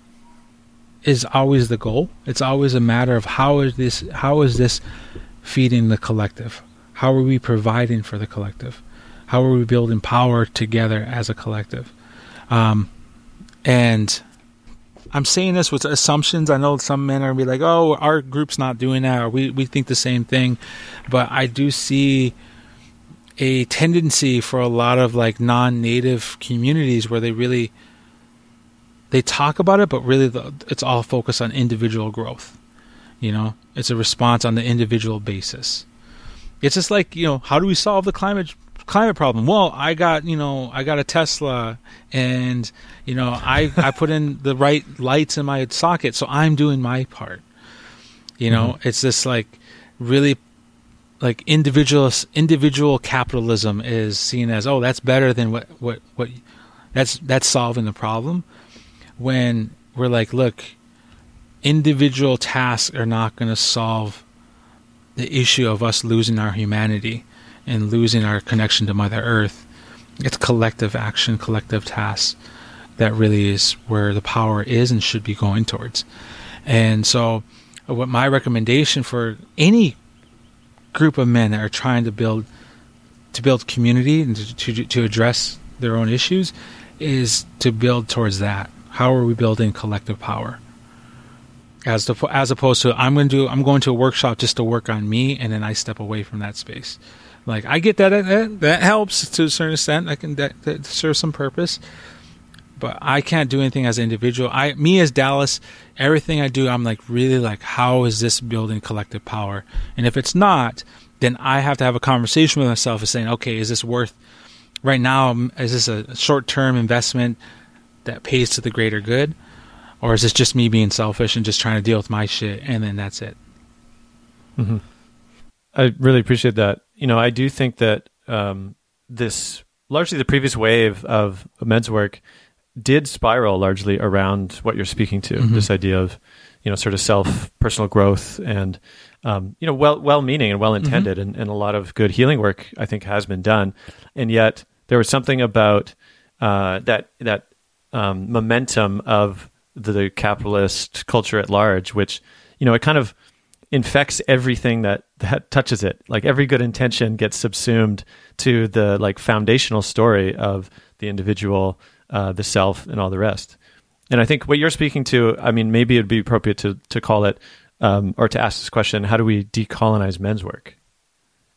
is always the goal. It's always a matter of how is this how is this feeding the collective? How are we providing for the collective? How are we building power together as a collective? Um, and I'm saying this with assumptions. I know some men are gonna be like, "Oh, our group's not doing that," or "We we think the same thing," but I do see a tendency for a lot of like non-native communities where they really they talk about it, but really the, it's all focused on individual growth. You know, it's a response on the individual basis. It's just like you know, how do we solve the climate climate problem. Well, I got you know I got a Tesla, and you know I I put in the right lights in my socket, so I'm doing my part. You know, mm-hmm. it's this like really like individual individual capitalism is seen as oh that's better than what what what that's that's solving the problem when we're like look individual tasks are not going to solve the issue of us losing our humanity and losing our connection to Mother Earth. It's collective action, collective tasks that really is where the power is and should be going towards. And so, what my recommendation for any group of men that are trying to build to build community and to, to, to address their own issues is to build towards that. How are we building collective power? As to, as opposed to I'm going to do I'm going to a workshop just to work on me and then I step away from that space. Like I get that that, that helps to a certain extent. I can that, that serve some purpose, but I can't do anything as an individual. I me as Dallas, everything I do, I'm like really like how is this building collective power? And if it's not, then I have to have a conversation with myself and saying, okay, is this worth right now? Is this a short term investment that pays to the greater good? Or is this just me being selfish and just trying to deal with my shit and then that's it? Mm-hmm. I really appreciate that. You know, I do think that um, this largely the previous wave of men's work did spiral largely around what you're speaking to mm-hmm. this idea of you know sort of self personal growth and um, you know well well meaning and well intended mm-hmm. and, and a lot of good healing work I think has been done and yet there was something about uh, that that um, momentum of the capitalist culture at large, which you know it kind of infects everything that that touches it. Like every good intention gets subsumed to the like foundational story of the individual, uh, the self, and all the rest. And I think what you're speaking to, I mean, maybe it'd be appropriate to to call it um, or to ask this question: How do we decolonize men's work?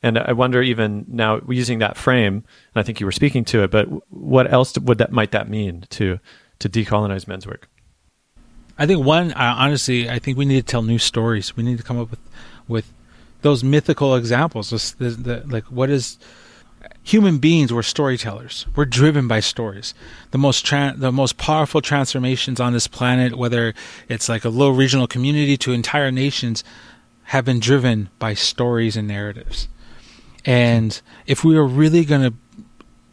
And I wonder, even now, using that frame, and I think you were speaking to it, but what else would that might that mean to to decolonize men's work? I think one, honestly, I think we need to tell new stories. We need to come up with with those mythical examples. the, the, like, what is human beings? We're storytellers. We're driven by stories. The most tra- the most powerful transformations on this planet, whether it's like a little regional community to entire nations, have been driven by stories and narratives. And if we are really going to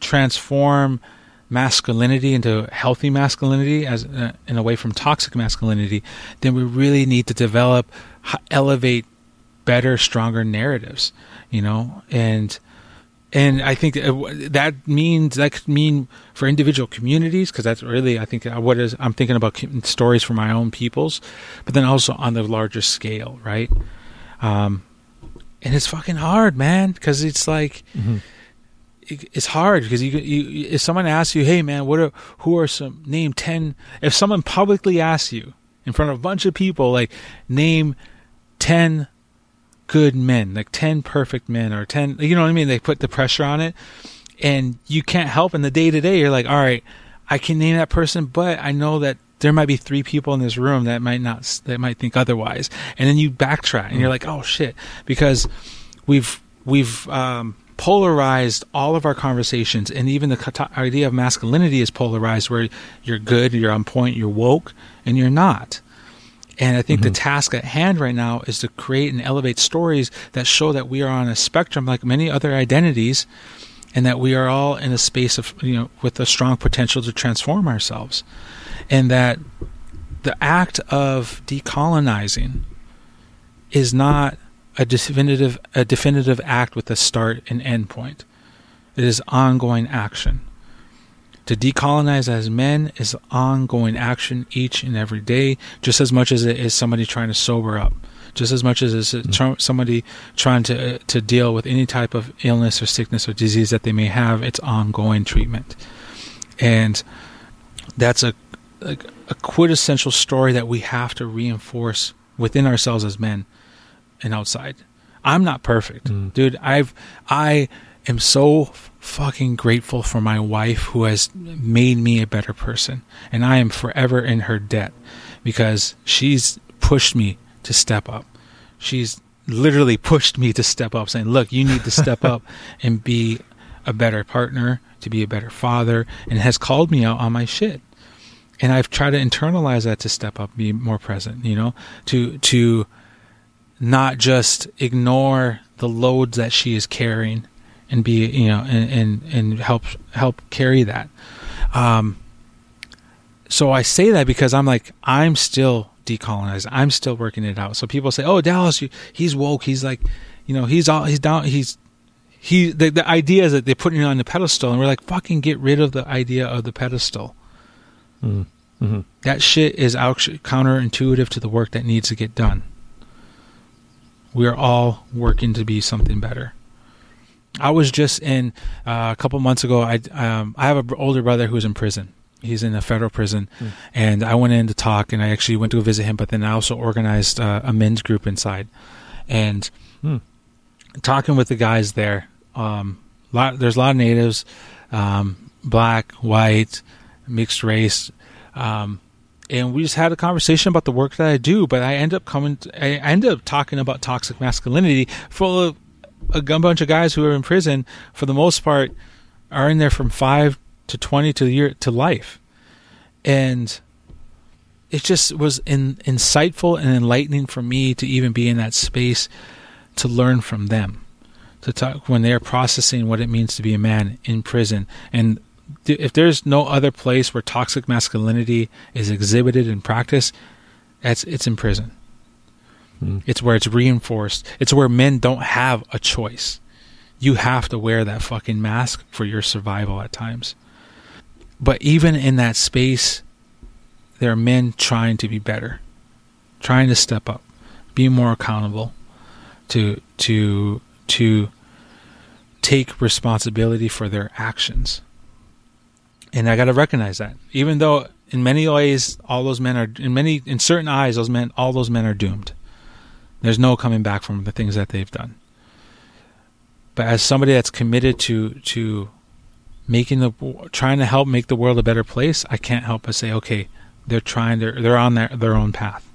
transform masculinity into healthy masculinity as uh, and away from toxic masculinity, then we really need to develop, elevate better, stronger narratives. You know, and and I think that means that could mean for individual communities because that's really I think uh, what is I'm thinking about stories for my own peoples, but then also on the larger scale, right? Um, and it's fucking hard, man, because it's like. Mm-hmm it's hard because you, you if someone asks you, "Hey man, what are who are some name 10 if someone publicly asks you in front of a bunch of people like name 10 good men, like 10 perfect men or 10, you know what I mean? They put the pressure on it and you can't help in the day to day. You're like, "All right, I can name that person, but I know that there might be three people in this room that might not that might think otherwise." And then you backtrack and you're like, "Oh shit," because we've we've um, polarized all of our conversations, and even the idea of masculinity is polarized, where you're good, you're on point, you're woke, and you're not. And I think mm-hmm. the task at hand right now is to create and elevate stories that show that we are on a spectrum like many other identities, and that we are all in a space of you know with a strong potential to transform ourselves, and that the act of decolonizing is not a definitive a definitive act with a start and end point. It is ongoing action. To decolonize as men is ongoing action each and every day, just as much as it is somebody trying to sober up, just as much as it's mm-hmm. somebody trying to to deal with any type of illness or sickness or disease that they may have. It's ongoing treatment, and that's a, a, a quintessential story that we have to reinforce within ourselves as men and outside. I'm not perfect, mm. dude. I've I am so fucking grateful for my wife who has made me a better person, and I am forever in her debt because she's pushed me to step up. She's literally pushed me to step up, saying, "Look, you need to step up and be a better partner, to be a better father," and has called me out on my shit. And I've tried to internalize that to step up, be more present, you know, to to not just ignore the loads that she is carrying and be you know and and, and help help carry that um so i say that because i'm like i'm still decolonized. I'm still working it out. So people say, "Oh, Dallas, you, he's woke. He's like, you know, he's all he's down. He's he. The, the idea is that they're putting it on the pedestal, and we're like, fucking get rid of the idea of the pedestal. Mm-hmm. That shit is actually counterintuitive to the work that needs to get done. We are all working to be something better. I was just in uh, a couple months ago. I um, I have an older brother who's in prison. He's in a federal prison, Mm. and I went in to talk, and I actually went to go visit him. But then I also organized uh, a men's group inside, and Hmm. talking with the guys there. Um, lot, there's a lot of natives, um, black, white, mixed race, um, and we just had a conversation about the work that I do. But I end up coming, I end up talking about toxic masculinity of a gun bunch of guys who are in prison. For the most part, are in there from five to twenty to the year to life, and it just was in, insightful and enlightening for me to even be in that space to learn from them to talk when they're processing what it means to be a man in prison and if there's no other place where toxic masculinity is exhibited in practice, that's it's in prison Mm. it's where it's reinforced it's where men don't have a choice you have to wear that fucking mask for your survival at times but even in that space there are men trying to be better trying to step up be more accountable to to to take responsibility for their actions. And I got to recognize that. Even though in many ways all those men are in many in certain eyes those men all those men are doomed. There's no coming back from the things that they've done. But as somebody that's committed to to making the trying to help make the world a better place, I can't help but say okay, they're trying they're they're on their their own path.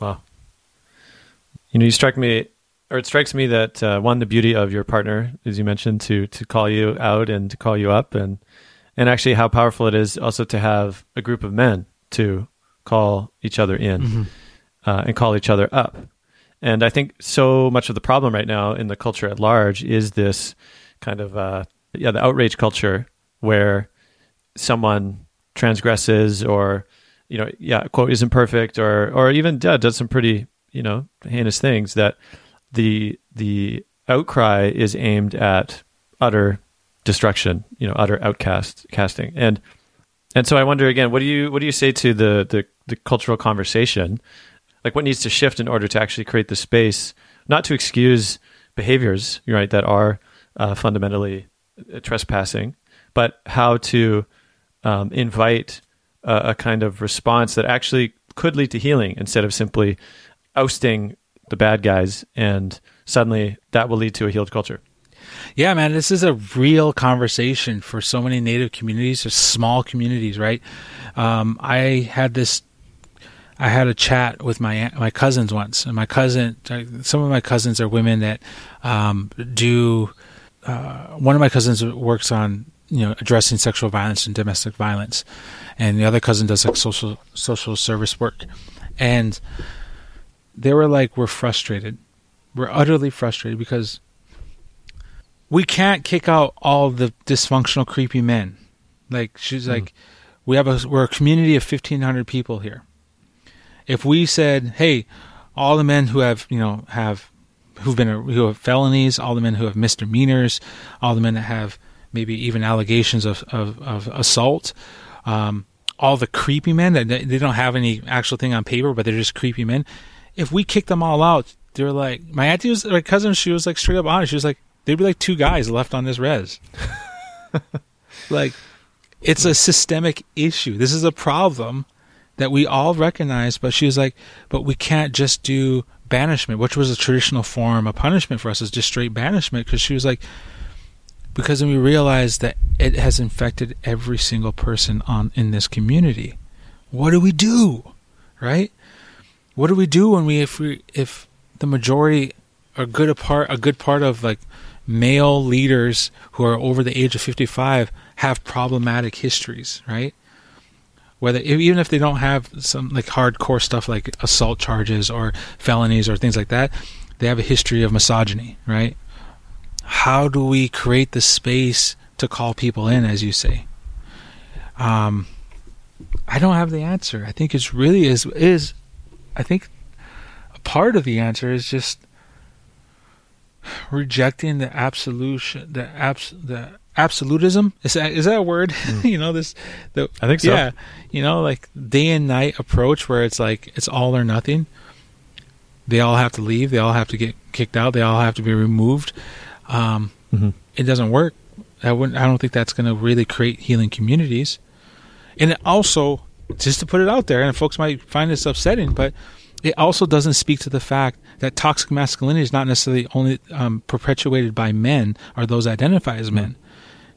Wow. You know, you strike me, or it strikes me that uh, one, the beauty of your partner, as you mentioned, to to call you out and to call you up, and and actually how powerful it is also to have a group of men to call each other in uh, and call each other up. And I think so much of the problem right now in the culture at large is this kind of uh, yeah the outrage culture where someone transgresses or you know yeah quote isn't perfect or or even yeah, does some pretty you know heinous things that the the outcry is aimed at utter destruction you know utter outcast casting. And and so I wonder again what do you what do you say to the the, the cultural conversation? Like what needs to shift in order to actually create the space not to excuse behaviors right that are uh, fundamentally uh, trespassing but how to um, invite a, a kind of response that actually could lead to healing instead of simply ousting the bad guys and suddenly that will lead to a healed culture Yeah, man, this is a real conversation for so many Native communities or small communities, right? Um, I had this, I had a chat with my aunt, my cousins once, and my cousin, some of my cousins are women that um, do. Uh, one of my cousins works on you know addressing sexual violence and domestic violence, and the other cousin does like social social service work, and they were like, "We're frustrated, we're utterly frustrated because." We can't kick out all the dysfunctional, creepy men. Like she's like, we have a we're a community of fifteen hundred people here. If we said, hey, all the men who have you know have who've been who have felonies, all the men who have misdemeanors, all the men that have maybe even allegations of of, of assault, um, all the creepy men that they don't have any actual thing on paper, but they're just creepy men. If we kick them all out, they're like my auntie was my cousin. She was like straight up honest. She was like, there'd be like two guys left on this res. like, it's a systemic issue. This is a problem that we all recognize. But she was like, but we can't just do banishment, which was a traditional form of punishment for us, is just straight banishment. Because she was like, because then we realized that it has infected every single person on in this community. What do we do, right? What do we do when we if we if the majority a good a part a good part of like male leaders who are over the age of 55 have problematic histories, right? Whether even if they don't have some like hardcore stuff like assault charges or felonies or things like that, they have a history of misogyny, right? How do we create the space to call people in, as you say? Um, I don't have the answer. I think it's really is is I think a part of the answer is just rejecting the absolution the abs the absolutism? Is that is that a word? Mm. you know this the I think so. yeah. You know like day and night approach where it's like it's all or nothing. They all have to leave. They all have to get kicked out. They all have to be removed. Um Mhm. it doesn't work. I wouldn't i don't think that's going to really create healing communities. And also just to put it out there and folks might find this upsetting but it also doesn't speak to the fact that toxic masculinity is not necessarily only um, perpetuated by men or those identify as men.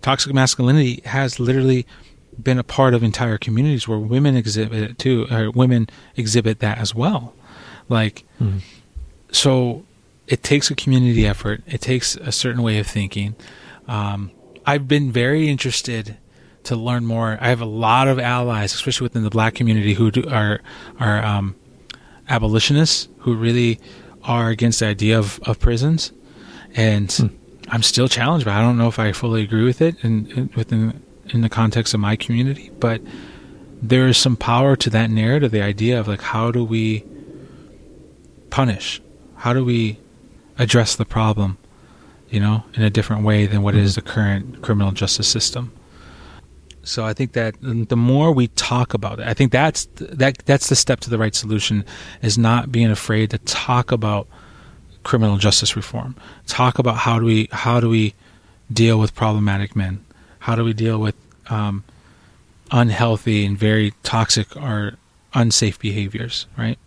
Toxic masculinity has literally been a part of entire communities where women exhibit it too or women exhibit that as well. Like Mhm. so it takes a community effort. It takes a certain way of thinking. Um, i've been very interested to learn more. I have a lot of allies especially within the black community who do, are are um, abolitionists who really are against the idea of, of prisons. And hmm. i'm still challenged but i don't know if i fully agree with it in, in within in the context of my community. But there is some power to that narrative the idea of like how do we punish? How do we address the problem you know in a different way than what hmm. is the current criminal justice system so I think that the more we talk about it, I think that's that that's the step to the right solution is not being afraid to talk about criminal justice reform. Talk about how do we how do we deal with problematic men? How do we deal with um, unhealthy and very toxic or unsafe behaviors? Right?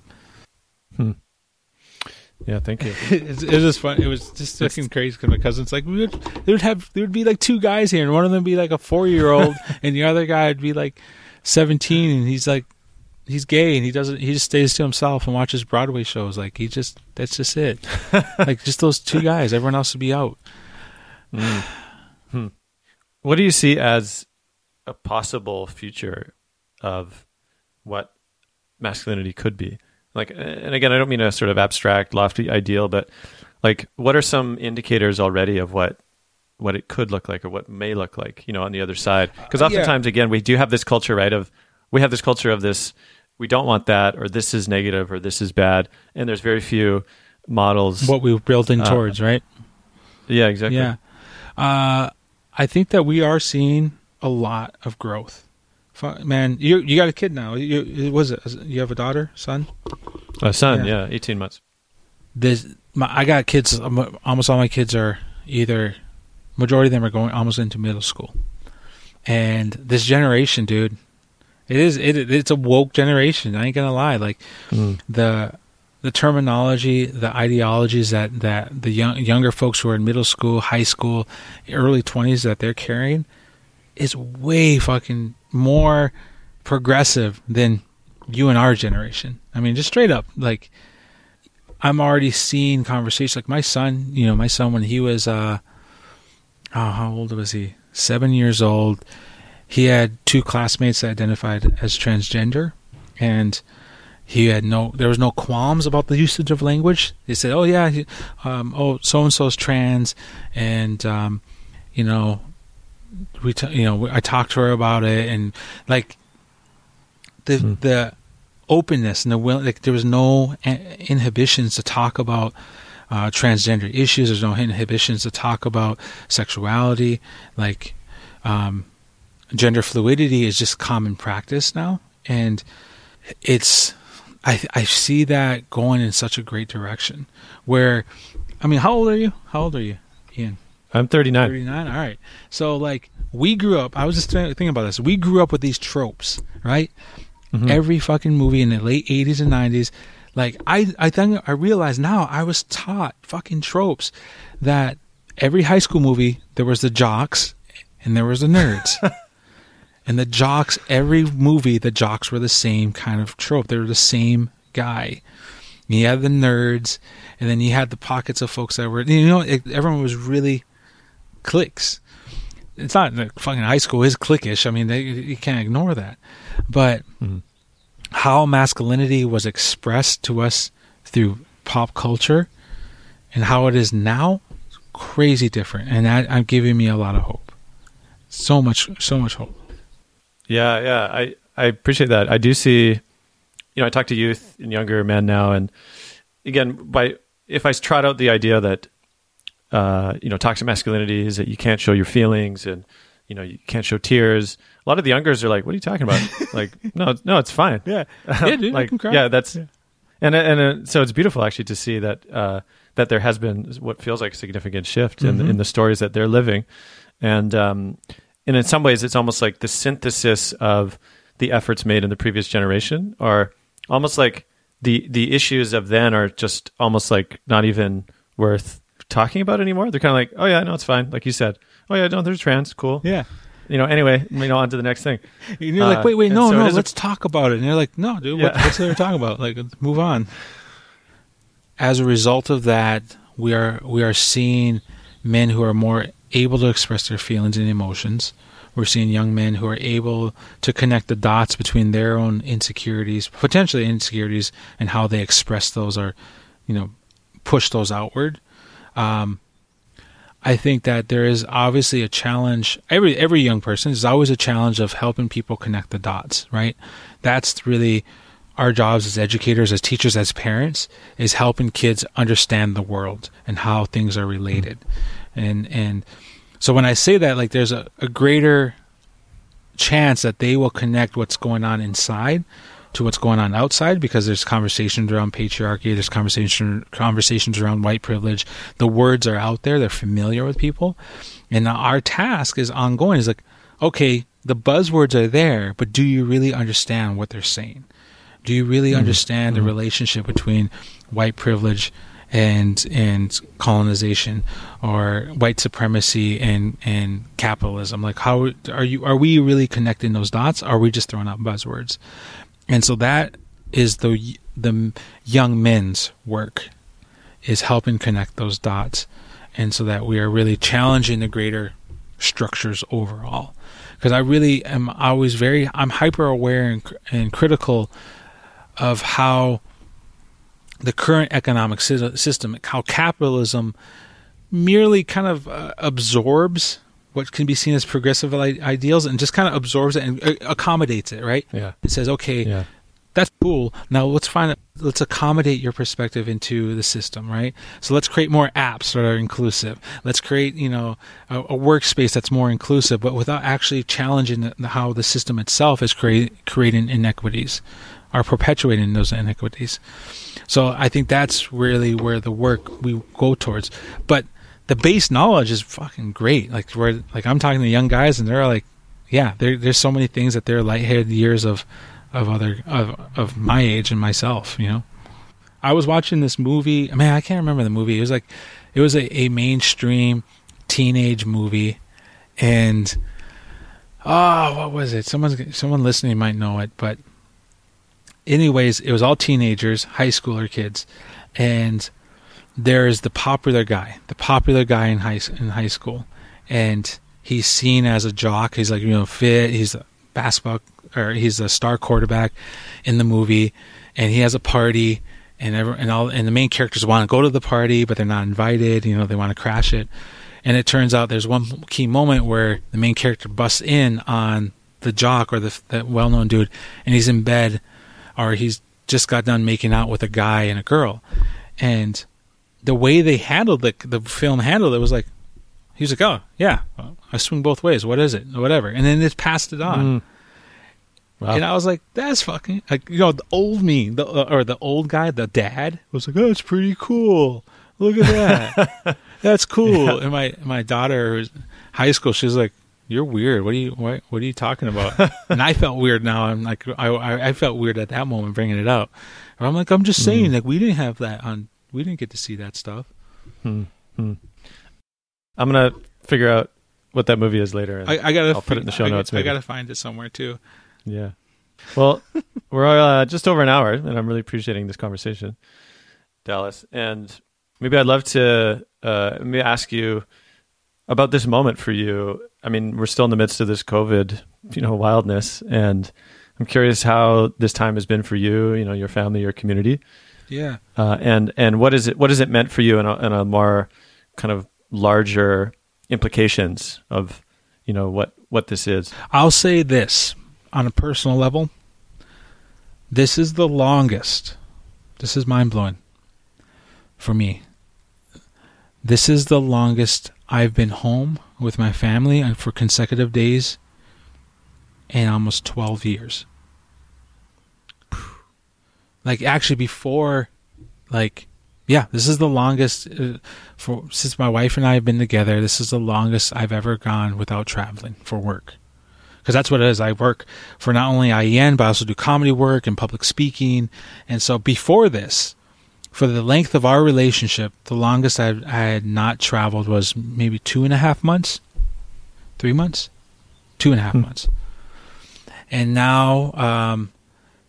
Yeah, thank you. it, it was just fun. It was just fucking crazy because my cousin's like, we would, there would have, there would be like two guys here, and one of them would be like a four year old, and the other guy would be like seventeen, and he's like, he's gay, and he doesn't, he just stays to himself and watches Broadway shows. Like he just, that's just it. like just those two guys. Everyone else would be out. Mm. Hmm. What do you see as a possible future of what masculinity could be? Like, and again, I don't mean a sort of abstract, lofty ideal, but like, what are some indicators already of what what it could look like or what may look like? You know, on the other side, because Uh, yeah. oftentimes, again, we do have this culture, right? Of we have this culture of this. We don't want that, or this is negative, or this is bad, and there's very few models. What we're building Uh, towards, right? yeah, exactly. Yeah. Uh, I think that we are seeing a lot of growth. Man, you you got a kid now. You was it? You have a daughter, son? A son, Yeah. yeah, eighteen months. this my, I got kids. Almost all my kids are either majority of them are going almost into middle school, and this generation, dude, it is it it's a woke generation. I ain't gonna lie. Like mm. the the terminology, the ideologies that that the young younger folks who are in middle school, high school, early twenties that they're carrying is way fucking more progressive than you and our generation. I mean, just straight up, like I'm already seeing conversations. Like my son, you know, my son when he was, uh, oh, how old was he? Seven years old. He had two classmates that identified as transgender, and he had no. There was no qualms about the usage of language. They said, "Oh yeah, um, oh so and so's trans," and um, you know, we, t- you know, I talked to her about it, and like the Hmm. the openness and the will like there was no a- inhibitions to talk about uh, transgender issues. There's no inhibitions to talk about sexuality. Like um, gender fluidity is just common practice now. And it's I, I see that going in such a great direction where i mean how old are you? How old are you ian I'm 39. 39 all right. So like we grew up i was just thinking about this. We grew up with these tropes right? Mhm. every fucking movie in the late 80s and 90s like i i think i realize now i was taught fucking tropes that every high school movie there was the jocks and there was the nerds. And the jocks every movie the jocks were the same kind of trope. They were the same guy. You had the nerds and then you had the pockets of folks that were you know it, everyone was really cliques it's not like fucking high school is cliquish. I mean they, you can't ignore that. But Mhm. how masculinity was expressed to us through pop culture and how it is now crazy different. And that i'm giving me a lot of hope. So much so much hope. Yeah, yeah. I I appreciate that. I do see, you know, I talk to youth and younger men now, and again, by if I trot out the idea that, uh, you know, toxic masculinity is that you can't show your feelings and you know you can't show tears. A lot of the youngers are like, "What are you talking about?" like, no, no, it's fine. Yeah, yeah, dude, like, I can cry. yeah, that's Yeah. and and uh, so it's beautiful actually to see that uh, that there has been what feels like a significant shift in in the stories that they're living, and um, and in some ways it's almost like the synthesis of the efforts made in the previous generation are almost like the the issues of then are just almost like not even worth talking about anymore. They're kind of like, oh yeah, no, it's fine, like you said. Oh yeah, no, there's trans, cool. yeah. You know, anyway, you know, on to the next thing. And you're Uh, like, wait, wait, no, so no, let's talk about it. And they're like, no, dude, what, Yeah. what's there to talk about? Like, let's move on. As a result of that, we are we are seeing men who are more able to express their feelings and emotions. We're seeing young men who are able to connect the dots between their own insecurities, potentially insecurities, and how they express those or, you know, push those outward. Um, I think that there is obviously a challenge. Every every young person is always a challenge of helping people connect the dots, right? That's really our jobs as educators, as teachers, as parents, is helping kids understand the world and how things are related. And and so when I say that, like there's a, a greater chance that they will connect what's going on inside to what's going on outside because there's conversations around patriarchy, there's conversation conversations around white privilege. The words are out there, they're familiar with people. And our task is ongoing. Is like, okay, the buzzwords are there, but do you really understand what they're saying? Do you really mm-hmm. understand the mm-hmm. relationship between white privilege and and colonization or white supremacy and and capitalism? Like how are you are we really connecting those dots? Are we just throwing out buzzwords? And so that is the the young men's work is helping connect those dots. And so that we are really challenging the greater structures overall. Because I really am always very I'm hyper aware and, and critical of how the current economic system how capitalism merely kind of uh, absorbs what can be seen as progressive ideals and just kind of absorbs it and uh, accommodates it right Yeah, it says okay yeah, that's cool. Now let's find let's accommodate your perspective into the system, right? So let's create more apps that are inclusive. Let's create, you know, a, a workspace that's more inclusive, but without actually challenging the, how the system itself is create, creating inequities, or perpetuating those inequities. So I think that's really where the work we go towards. But the base knowledge is fucking great. Like where like I'm talking to young guys and they're like, yeah, there, there's so many things that they're lightheaded years of of other of of my age and myself, you know. I was watching this movie. I mean, I can't remember the movie. It was like it was a, a mainstream teenage movie, and oh, what was it? Someone someone listening might know it, but anyways, it was all teenagers, high schooler kids, and there's the popular guy, the popular guy in high in high school, and he's seen as a jock. He's like you know fit. He's a basketball or he's a star quarterback in the movie, and he has a party, and every, and all and the main characters want to go to the party, but they're not invited. You know, they want to crash it, and it turns out there's one key moment where the main character busts in on the jock or the, the well-known dude, and he's in bed, or he's just got done making out with a guy and a girl, and the way they handled the the film handled it was like he was like, oh yeah, I swing both ways. What is it? Whatever, and then it passed it on. Mm. Wow. And I was like, "That's fucking like you know the old me, the uh, or the old guy, the dad was like, oh, that's pretty cool. Look at that, that's cool." And my my daughter, who's high school, she's like, "You're weird. What are you what, what are you talking about?" and I felt weird now. I'm like, I, I I felt weird at that moment bringing it up. And I'm like, I'm just saying, like we didn't have that on, we didn't get to see that stuff. Hmm. Hmm. I'm gonna figure out what that movie is later. I, I gotta I'll put it in the show I, notes, I gotta find it somewhere too. Yeah. Well, we're uh, just over an hour, and I'm really appreciating this conversation, Dallas. And maybe I'd love to uh, maybe ask you about this moment for you. I mean, we're still in the midst of this COVID, you know, wildness, and I'm curious how this time has been for you, you know, your family, your community, Yeah. uh, and and what is it? What has it meant for you in a, in a more kind of larger implications of, you know, what what this is? I'll say this. on a personal level, this is the longest. This is mind blowing for me. This is the longest I've been home with my family and for consecutive days in almost 12 years. Like actually before like yeah, this is the longest uh, for since my wife and I have been together. This is the longest I've ever gone without traveling for work. Because that's what it is. I work for not only IEN, but I also do comedy work and public speaking. And so before this, for the length of our relationship, the longest I, I had not traveled was maybe two and a half months, three months, two and a half hmm. months. And now, um,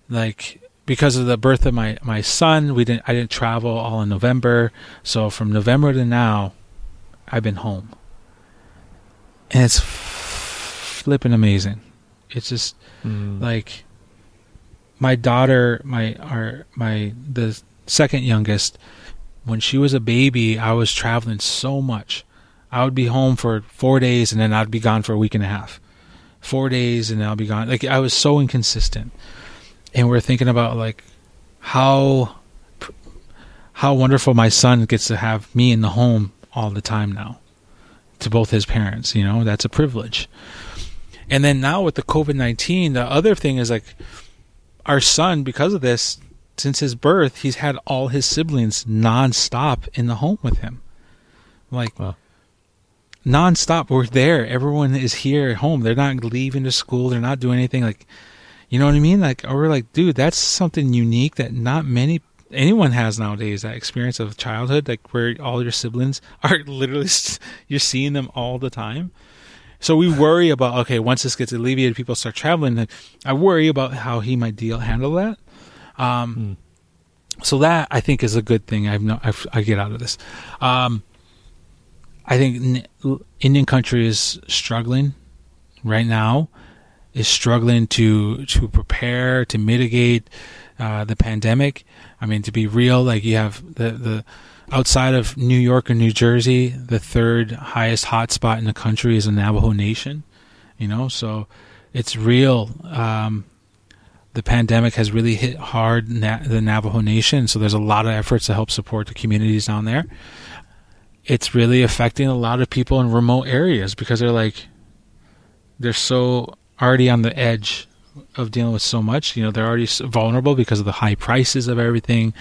like because of the birth of my my son, we didn't I didn't travel all in November. So from November to now, I've been home, and it's flipping amazing. It's just mm. like my daughter, my our my the second youngest, when she was a baby, I was traveling so much. I would be home for four days and then I'd be gone for a week and a half. Four days and then I'll be gone. Like I was so inconsistent and we're thinking about like how how wonderful my son gets to have me in the home all the time now to both his parents you know? That's a privilege. And then now with the covid-19 the other thing is like our son because of this since his birth he's had all his siblings nonstop in the home with him. Like wow. nonstop. We're there. Everyone is here at home. They're not leaving to school. They're not doing anything. Like you know what I mean? Like, or we're like, dude, that's something unique that not many anyone has nowadays. That experience of childhood, like where all your siblings are literally you're seeing them all the time. So we worry about okay, once this gets alleviated, people start traveling. Like, I worry about how he might deal handle that. Um, mm. So that I think is a good thing. I've no, I've, i get out of this. Um, I think Indian country is struggling right now is struggling to to prepare to mitigate uh, the pandemic. I mean, to be real, like you have the the outside of New York and New Jersey, the third highest hotspot in the country is the Navajo Nation. You know, so it's real. Um, the pandemic has really hit hard na- the Navajo Nation, so there's a lot of efforts to help support the communities down there. It's really affecting a lot of people in remote areas because they're like, they're so already on the edge of dealing with so much. You know, they're already vulnerable because of the high prices of everything.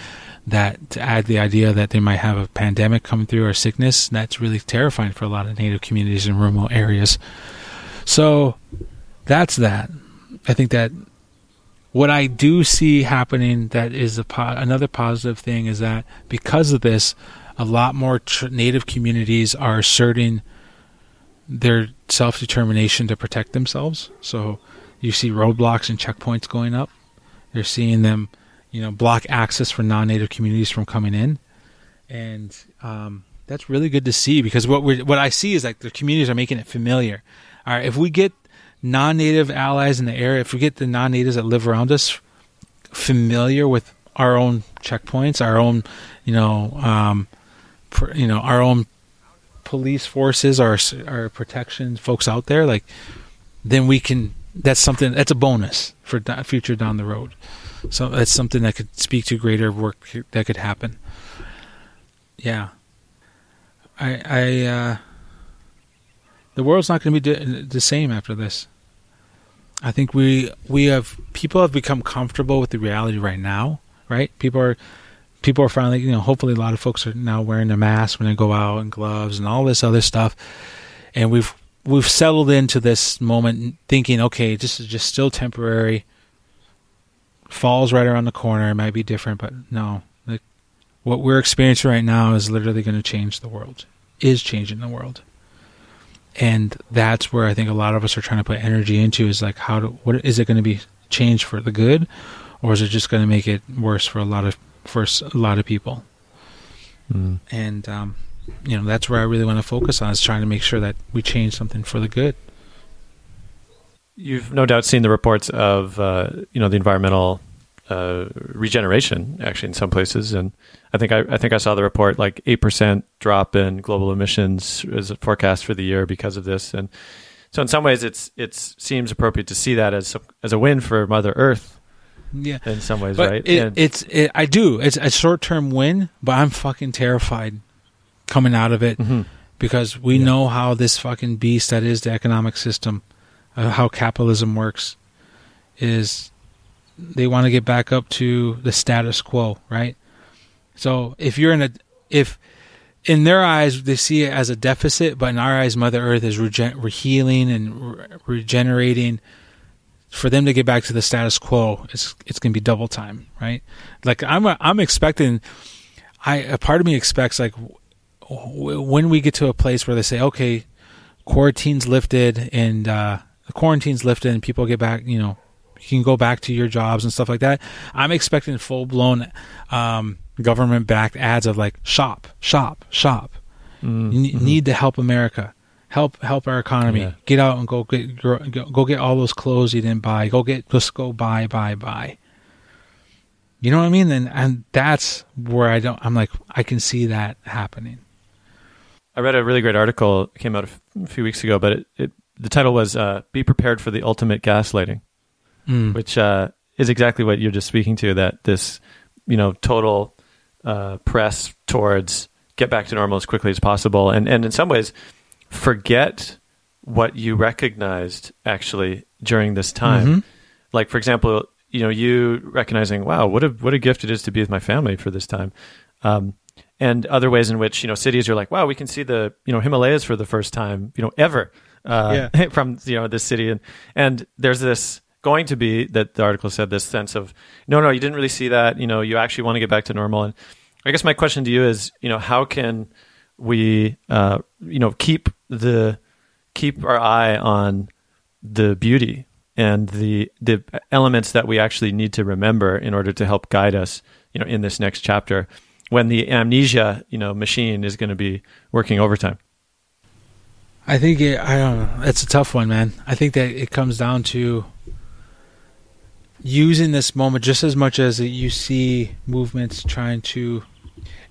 That to add the idea that they might have a pandemic coming through or sickness, that's really terrifying for a lot of Native communities in remote areas. So that's that. I think that what I do see happening that is a po- another positive thing is that because of this, a lot more tr- Native communities are asserting their self determination to protect themselves. So you see roadblocks and checkpoints going up. You're seeing them, you know, block access for non-native communities from coming in, and um, that's really good to see because what we what I see is like the communities are making it familiar. All right, if we get non-native allies in the area, if we get the non-natives that live around us familiar with our own checkpoints, our own, you know, um, you know, our own police forces, our our protection folks out there, like then we can. That's something. That's a bonus for future down the road. So that's something that could speak to greater work that could happen. Yeah. I I uh, the world's not going to be the same after this. I think we we have people have become comfortable with the reality right now, right? People are people are finally, you know, hopefully a lot of folks are now wearing their masks when they go out and gloves and all this other stuff. And we've we've settled into this moment thinking, okay, this is just still temporary. Fall's right around the corner. It might be different, but no. Like, what we're experiencing right now is literally going to change the world. Is changing the world. And that's where I think a lot of us are trying to put energy into is like how do what is it going to be changed for the good or is it just going to make it worse for a lot of for a lot of people. Mm. And um, you know that's where I really want to focus on is trying to make sure that we change something for the good. You've no doubt seen the reports of uh, you know the environmental uh, regeneration actually in some places, and I think I, I think I saw the report like eight percent drop in global emissions as a forecast for the year because of this, and so in some ways, it's it seems appropriate to see that as as a win for Mother Earth. Yeah, in some ways, but right? It, And- it's it, I do. It's a short term win, but I'm fucking terrified coming out of it Mhm. because we Yeah. know how this fucking beast that is the economic system, uh, how capitalism works, is they want to get back up to the status quo, right? So if you're in a if in their eyes they see it as a deficit, but in our eyes, Mother Earth is regen- re- healing and re- regenerating. For them to get back to the status quo, it's it's gonna be double time, right? Like I'm I'm expecting, I a part of me expects like w- when we get to a place where they say, okay, quarantine's lifted and uh, the quarantine's lifted and people get back, you know, you can go back to your jobs and stuff like that. I'm expecting full blown um, government backed ads of like shop, shop, shop. Mm, You ne- mhm. need to help America. Help help our economy. Yeah. Get out and go get go, go get all those clothes you didn't buy. Go get just go buy buy buy. You know what I mean? And and that's where I don't. I'm like I can see that happening. I read a really great article it came out a f- a few weeks ago, but it, it the title was uh, "Be prepared for the ultimate gaslighting," Mm. which uh, is exactly what you're just speaking to. That this, you know, total uh, press towards get back to normal as quickly as possible, and and in some ways forget what you recognized actually during this time. Mhm. Like for example, you know, you recognizing, wow, what a what a gift it is to be with my family for this time. Um, and other ways in which you know cities are like, wow, we can see the you know Himalayas for the first time, you know, ever uh, from you know this city, and and there's this going to be that the article said this sense of no, no, you didn't really see that, you know, you actually want to get back to normal. And I guess my question to you is, you know, how can we, uh, you know, keep the keep our eye on the beauty and the the elements that we actually need to remember in order to help guide us, you know, in this next chapter when the amnesia, you know, machine is going to be working overtime. I think it, I don't know. It's a tough one, man. I think that it comes down to using this moment just as much as you see movements trying to.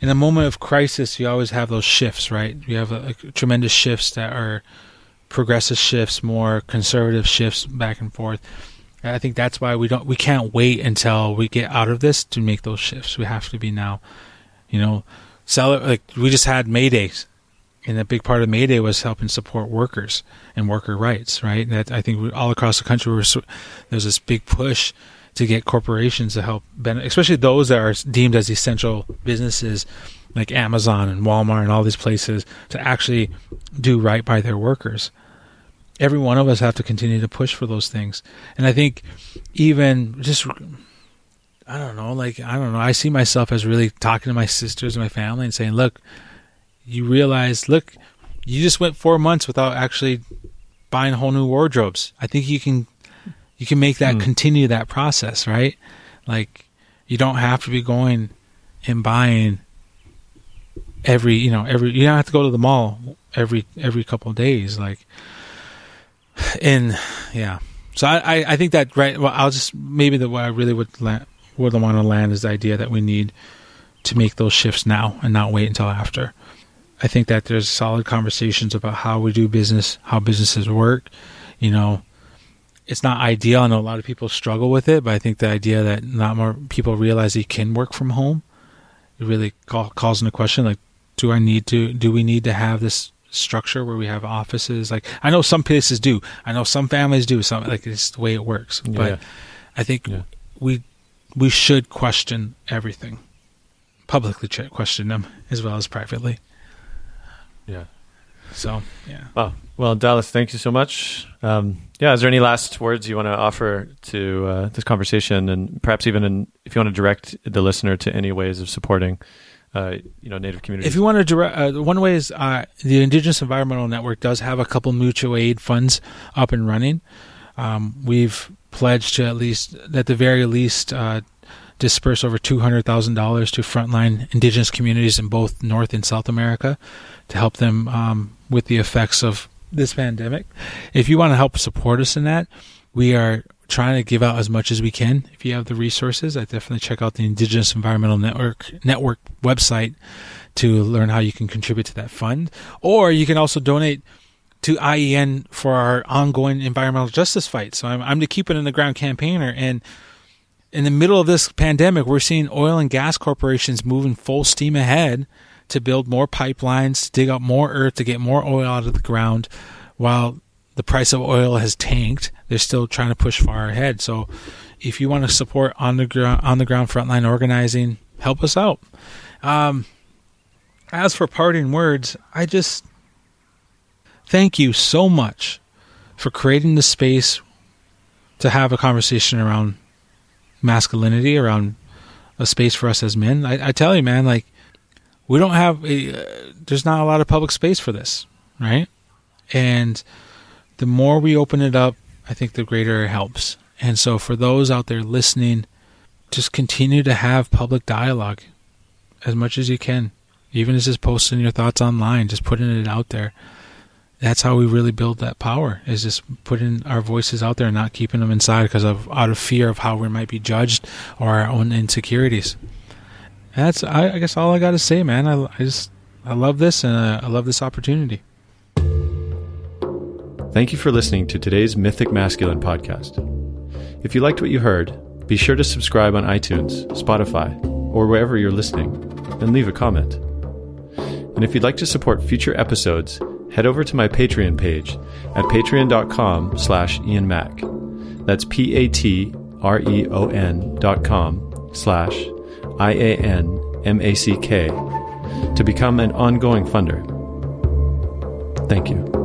In a moment of crisis, you always have those shifts, right? You have a, a tremendous shifts that are progressive shifts, more conservative shifts back and forth. And I think that's why we don't we can't wait until we get out of this to make those shifts. We have to be now. You know, sell it like we just had May Days and a big part of May Day was helping support workers and worker rights, right? And that I think all across the country, there's this big push to get corporations to help, benefit, especially those that are deemed as essential businesses, like Amazon and Walmart and all these places, to actually do right by their workers. Every one of us have to continue to push for those things, and I think even just I don't know, like I don't know, I see myself as really talking to my sisters and my family and saying, look you realize, look, you just went four months without actually buying whole new wardrobes. I think you can you can make that Hmm. continue that process, right? Like you don't have to be going and buying every you know every you don't have to go to the mall every every couple of days like and yeah so I, I i think that right well i'll just maybe the what i really would la- would want to land is the idea that we need to make those shifts now and not wait until after i think that there's solid conversations about how we do business how businesses work you know it's not ideal i know a lot of people struggle with it but i think the idea that not more people realize they can work from home it really call, calls into question like do i need to do we need to have this structure where we have offices like i know some places do i know some families do some like it's the way it works Yeah. but i think Yeah. we we should question everything publicly question them as well as privately Yeah. so yeah Wow. Well, Dallas, thank you so much. Um, yeah, is there any last words you want to offer to uh, this conversation, and perhaps even in, if you want to direct the listener to any ways of supporting, uh, you know, Native communities? If you want to direct, uh, one way is uh, the Indigenous Environmental Network does have a couple mutual aid funds up and running. Um, we've pledged to at least, at the very least, uh, disperse over two hundred thousand dollars to frontline Indigenous communities in both North and South America to help them um, with the effects of this pandemic. If you want to help support us in that, we are trying to give out as much as we can. If you have the resources, I definitely check out the Indigenous Environmental Network network website to learn how you can contribute to that fund. Or you can also donate to IEN for our ongoing environmental justice fight. So I'm, I'm the Keep It in the Ground campaigner. And in the middle of this pandemic, we're seeing oil and gas corporations moving full steam ahead to build more pipelines, to dig up more earth, to get more oil out of the ground. While the price of oil has tanked, they're still trying to push far ahead. So if you want to support on the ground, on the ground frontline organizing, help us out. Um, as for parting words, I just thank you so much for creating the space to have a conversation around masculinity, around a space for us as men. I, I tell you, man, like we don't have a, uh, there's not a lot of public space for this, right? And the more we open it up, I think the greater it helps. And so for those out there listening, just continue to have public dialogue as much as you can. Even as just posting your thoughts online, just putting it out there. That's how we really build that power. Is just putting our voices out there and not keeping them inside because of out of fear of how we might be judged or our own insecurities. That's I, I, guess all I got to say, man. I, I just I love this and I, I love this opportunity. Thank you for listening to today's Mythic Masculine podcast. If you liked what you heard, be sure to subscribe on iTunes, Spotify, or wherever you're listening, and leave a comment. And if you'd like to support future episodes, head over to my Patreon page at patreon.com slash Ian. That's P-A-T-R-E-O-N dot com slash I-A-N-M-A-C-K to become an ongoing funder. Thank you.